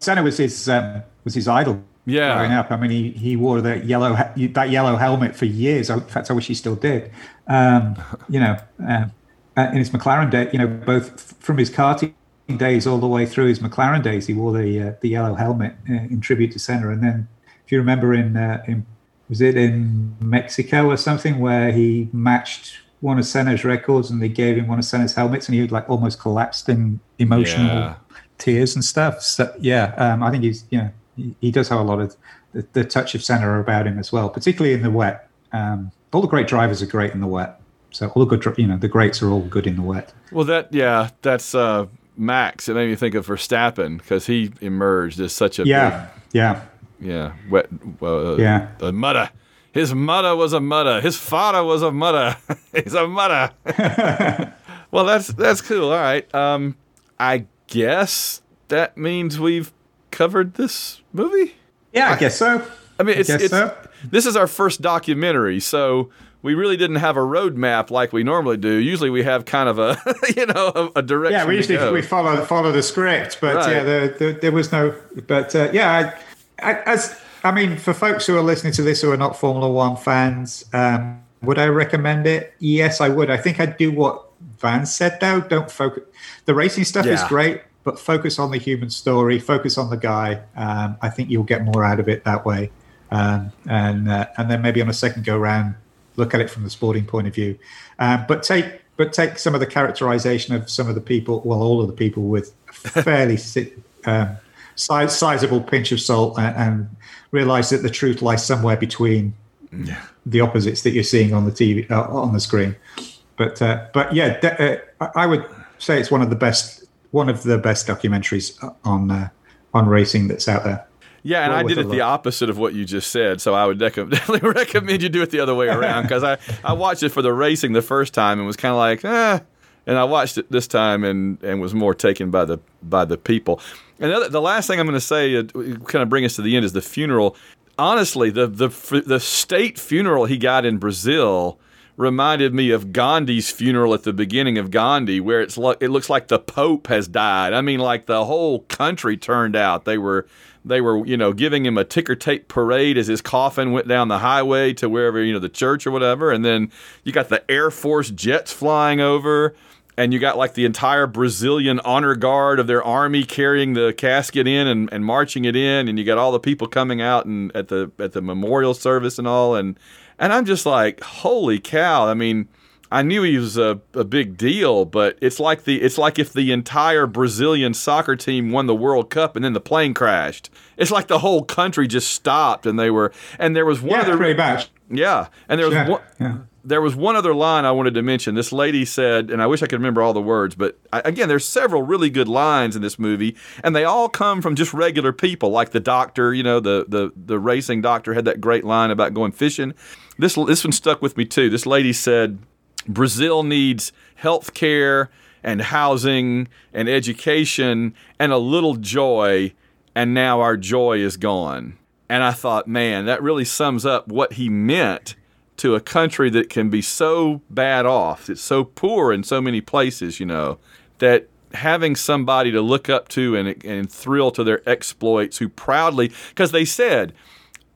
Senna was his um, was his idol. Yeah. growing up. I mean, he, he wore that yellow that yellow helmet for years. In fact, I wish he still did. Um, you know, um, in his McLaren day, you know, both from his karting days all the way through his McLaren days, he wore the uh, the yellow helmet uh, in tribute to Senna. And then, if you remember, in uh, in was it in Mexico or something where he matched one of Senna's records and they gave him one of Senna's helmets and he would like almost collapsed in emotional Yeah. tears and stuff. So yeah, um, I think he's you know he, he does have a lot of the, the touch of Senna about him as well, particularly in the wet. Um, all the great drivers are great in the wet. So all the good, you know, the greats are all good in the wet. Well, that yeah, that's uh, Max. It made me think of Verstappen because he emerged as such a Yeah, yeah, big, yeah, wet, uh, Yeah. a mudder. His mudder was a mudder. His father was a mudder. He's a mudder. well, that's that's cool. All right. Um, I guess that means we've covered this movie. yeah. I guess so. I mean, it's, guess it's so. this is our first documentary, so we really didn't have a roadmap like we normally do. Usually, we have kind of a you know a, a direction. Yeah, we to usually we follow follow the script, but Right. yeah, there, there, there was no. But uh, yeah, I, I, as I mean, for folks who are listening to this who are not Formula One fans, um, would I recommend it? Yes, I would. I think I'd do what Van said though. Don't focus. The racing stuff is great, but focus on the human story. Focus on the guy. Um, I think you'll get more out of it that way. Um, and uh, and then maybe on a second go round, look at it from the sporting point of view. Um, but take but take some of the characterization of some of the people, well, all of the people with a fairly um, size, sizable pinch of salt, and, and realize that the truth lies somewhere between the opposites that you're seeing on the TV uh, on the screen. But uh, but yeah, de- uh, I would say it's one of the best one of the best documentaries on uh, on racing that's out there. Yeah, and well I did it the opposite of what you just said. So I would definitely recommend you do it the other way around because I, I watched it for the racing the first time and was kind of like, eh. And I watched it this time and, and was more taken by the by the people. And the, the last thing I'm going to say, uh, kind of bring us to the end, is the funeral. Honestly, the the the state funeral he got in Brazil reminded me of Gandhi's funeral at the beginning of Gandhi, where it's lo- it looks like the Pope has died. I mean, like the whole country turned out. They were they were you know giving him a ticker tape parade as his coffin went down the highway to wherever you know the church or whatever, and then you got the Air Force jets flying over. And you got like the entire Brazilian honor guard of their army carrying the casket in and, and marching it in, and you got all the people coming out and at the at the memorial service and all, and and I'm just like, holy cow! I mean, I knew he was a, a big deal, but it's like the it's like if the entire Brazilian soccer team won the World Cup and then the plane crashed. It's like the whole country just stopped and they were and there was one Yeah, other pretty much. yeah, and there was Yeah, one. yeah. There was one other line I wanted to mention. This lady said, and I wish I could remember all the words, but I, again, there's several really good lines in this movie, and they all come from just regular people, like the doctor. You know, the the the racing doctor had that great line about going fishing. This this one stuck with me too. This lady said, Brazil needs health care and housing and education and a little joy, and now our joy is gone. And I thought, man, that really sums up what he meant to a country that can be so bad off. It's so poor in so many places, you know, that having somebody to look up to and, and thrill to their exploits who proudly, because they said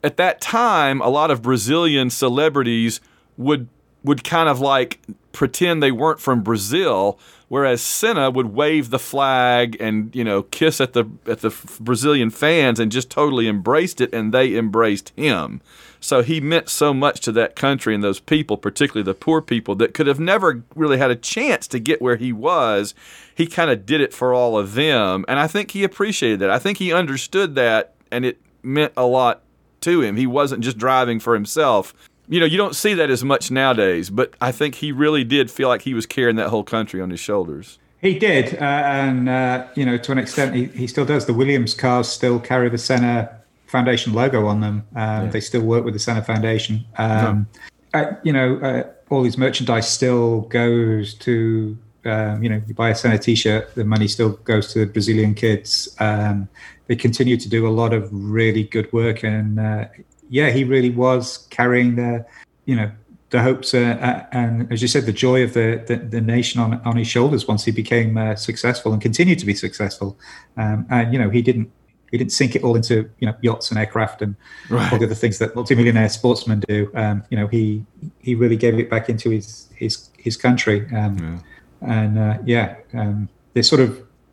at that time, a lot of Brazilian celebrities would would kind of like pretend they weren't from Brazil, whereas Senna would wave the flag and you know kiss at the at the Brazilian fans and just totally embraced it, and they embraced him. So he meant so much to that country and those people, particularly the poor people that could have never really had a chance to get where he was. He kind of did it for all of them, and I think he appreciated that. I think he understood that, and it meant a lot to him. He wasn't just driving for himself. You know, you don't see that as much nowadays, but I think he really did feel like he was carrying that whole country on his shoulders. He did, uh, and uh, you know, to an extent, he, he still does. The Williams cars still carry the Senna Foundation logo on them. Um, They still work with the Senna Foundation. Um, uh, you know, uh, all his merchandise still goes to. Um, you know, you buy a Senna T-shirt, the money still goes to the Brazilian kids. Um, they continue to do a lot of really good work, and uh, yeah, he really was carrying the, you know, the hopes uh, uh, and, as you said, the joy of the the, the nation on on his shoulders once he became uh, successful and continued to be successful. Um, and you know, he didn't he didn't sink it all into you know yachts and aircraft and Right. all the other things that multimillionaire sportsmen do. Um, you know, he he really gave it back into his his his country. Um, And uh, yeah, um, there's sort of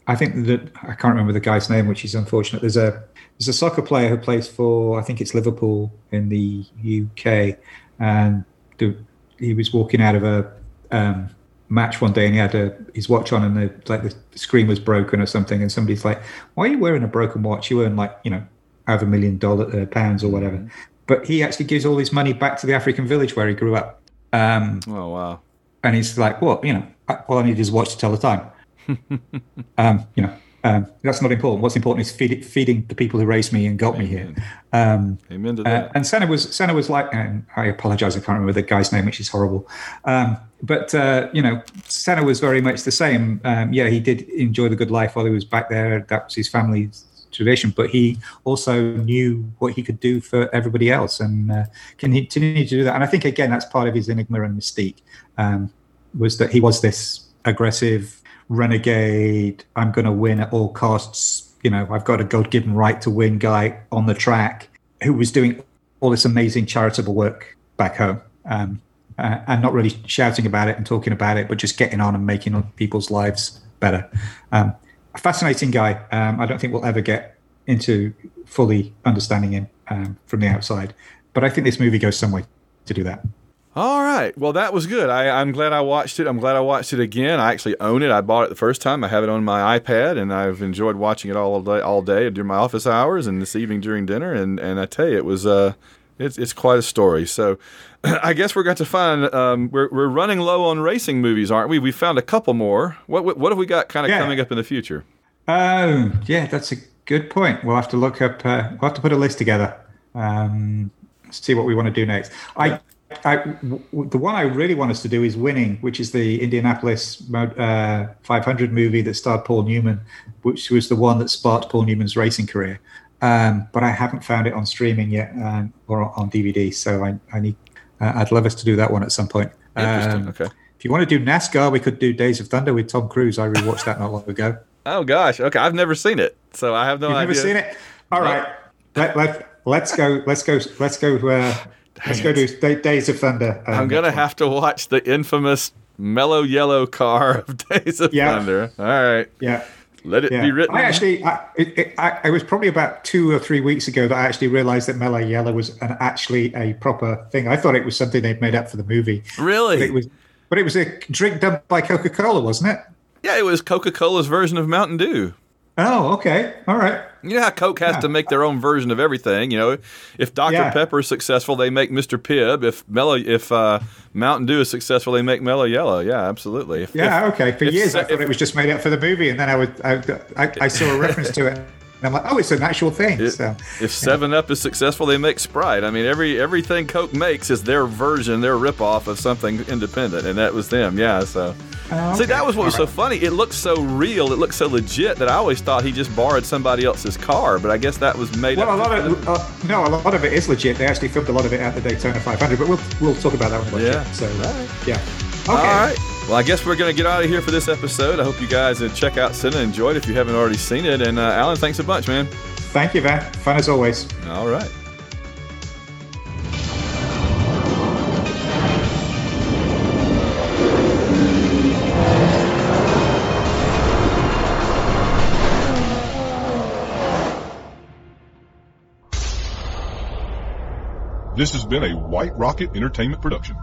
I think that I can't remember the guy's name, which is unfortunate. There's a there's a soccer player who plays for I think it's Liverpool in the UK, and the, he was walking out of a um, match one day and he had a, his watch on and the like the screen was broken or something, and somebody's like, "Why are you wearing a broken watch? You earn like you know half a million dollar uh, pounds or whatever." But he actually gives all his money back to the African village where he grew up. Um, Oh wow! and he's like, "Well, you know, all I need is a watch to tell the time." Um, you know, um, that's not important. What's important is feed, feeding the people who raised me and got me here. Um, Amen to uh, and Senna was Senna was like, and I apologize, I can't remember the guy's name, which is horrible. Um, but uh, you know, Senna was very much the same. Um, yeah, he did enjoy the good life while he was back there. That was his family's tradition. But he also knew what he could do for everybody else, and uh, continue to do that. And I think again, that's part of his enigma and mystique. Um, was that he was this aggressive renegade? I'm going to win at all costs. You know, I've got a God-given right to win guy on the track who was doing all this amazing charitable work back home. Um, uh, and not really shouting about it and talking about it, but just getting on and making people's lives better. Um, a fascinating guy. Um, I don't think we'll ever get into fully understanding him um, from the outside, but I think this movie goes some way to do that. All right. Well, that was good. I, I'm glad I watched it. I'm glad I watched it again. I actually own it. I bought it the first time. I have it on my iPad, and I've enjoyed watching it all day, all day during my office hours and this evening during dinner. And, and I tell you, it was uh, it's it's quite a story. So, I guess we're got to find um, we're we're running low on racing movies, aren't we? We found a couple more. What what, what have we got kind of Yeah. coming up in the future? Oh, yeah, that's a Good point. We'll have to look up. Uh, we'll have to put a list together. Um, see what we want to do next. I, I, w- the one I really want us to do is Winning, which is the Indianapolis uh, 500 movie that starred Paul Newman, which was the one that sparked Paul Newman's racing career. Um, but I haven't found it on streaming yet um, or on DVD. So I, I need. Uh, I'd love us to do that one at some point. Interesting. Um, okay. If you want to do NASCAR, we could do Days of Thunder with Tom Cruise. I rewatched that not long ago. Oh gosh. Okay. I've never seen it, so I have no You've idea. never seen it? All right. Let, let, let's go. Let's go. Let's go. Uh, let's go do Days of Thunder. um, I'm gonna have to watch the infamous mellow yellow car of Days of Yeah. Thunder. All right. Yeah. Let it Yeah. be written. I actually, I, it, I, it was probably about two or three weeks ago that I actually realized that Mellow Yellow was an, actually a proper thing. I thought it was something they'd made up for the movie. Really? But it was, but it was a drink done by Coca Cola, wasn't it? yeah, it was Coca Cola's version of Mountain Dew. Oh, okay. All right. You know how Coke has to make their own version of everything. You know, if Dr Yeah. Pepper is successful, they make Mr Pibb. If Mellow, if uh, Mountain Dew is successful, they make Mellow Yellow. Yeah, absolutely. If, Yeah, if- okay. For if years, se- I thought it was just made up for the movie, and then I would, I, I, I saw a reference to it, and I'm like, oh, it's an actual thing. It- so, if Seven Up is successful, they make Sprite. I mean, every everything Coke makes is their version, their ripoff of something independent, and that was them. Yeah. So, Oh, see, that was what was so funny. It looked so real. It looked so legit that I always thought he just borrowed somebody else's car. But I guess that was made up. Well, a lot of uh, no, a lot of it is legit. They actually filmed a lot of it at the Daytona 500, but we'll we'll talk about that one. later. Yeah. So, yeah. Okay. All right. Well, I guess we're going to get out of here for this episode. I hope you guys uh, check out Senna enjoyed it if you haven't already seen it. And uh, Alan, thanks a bunch, man. Thank you, Van. Fun as always. All right. This has been a White Rocket Entertainment production.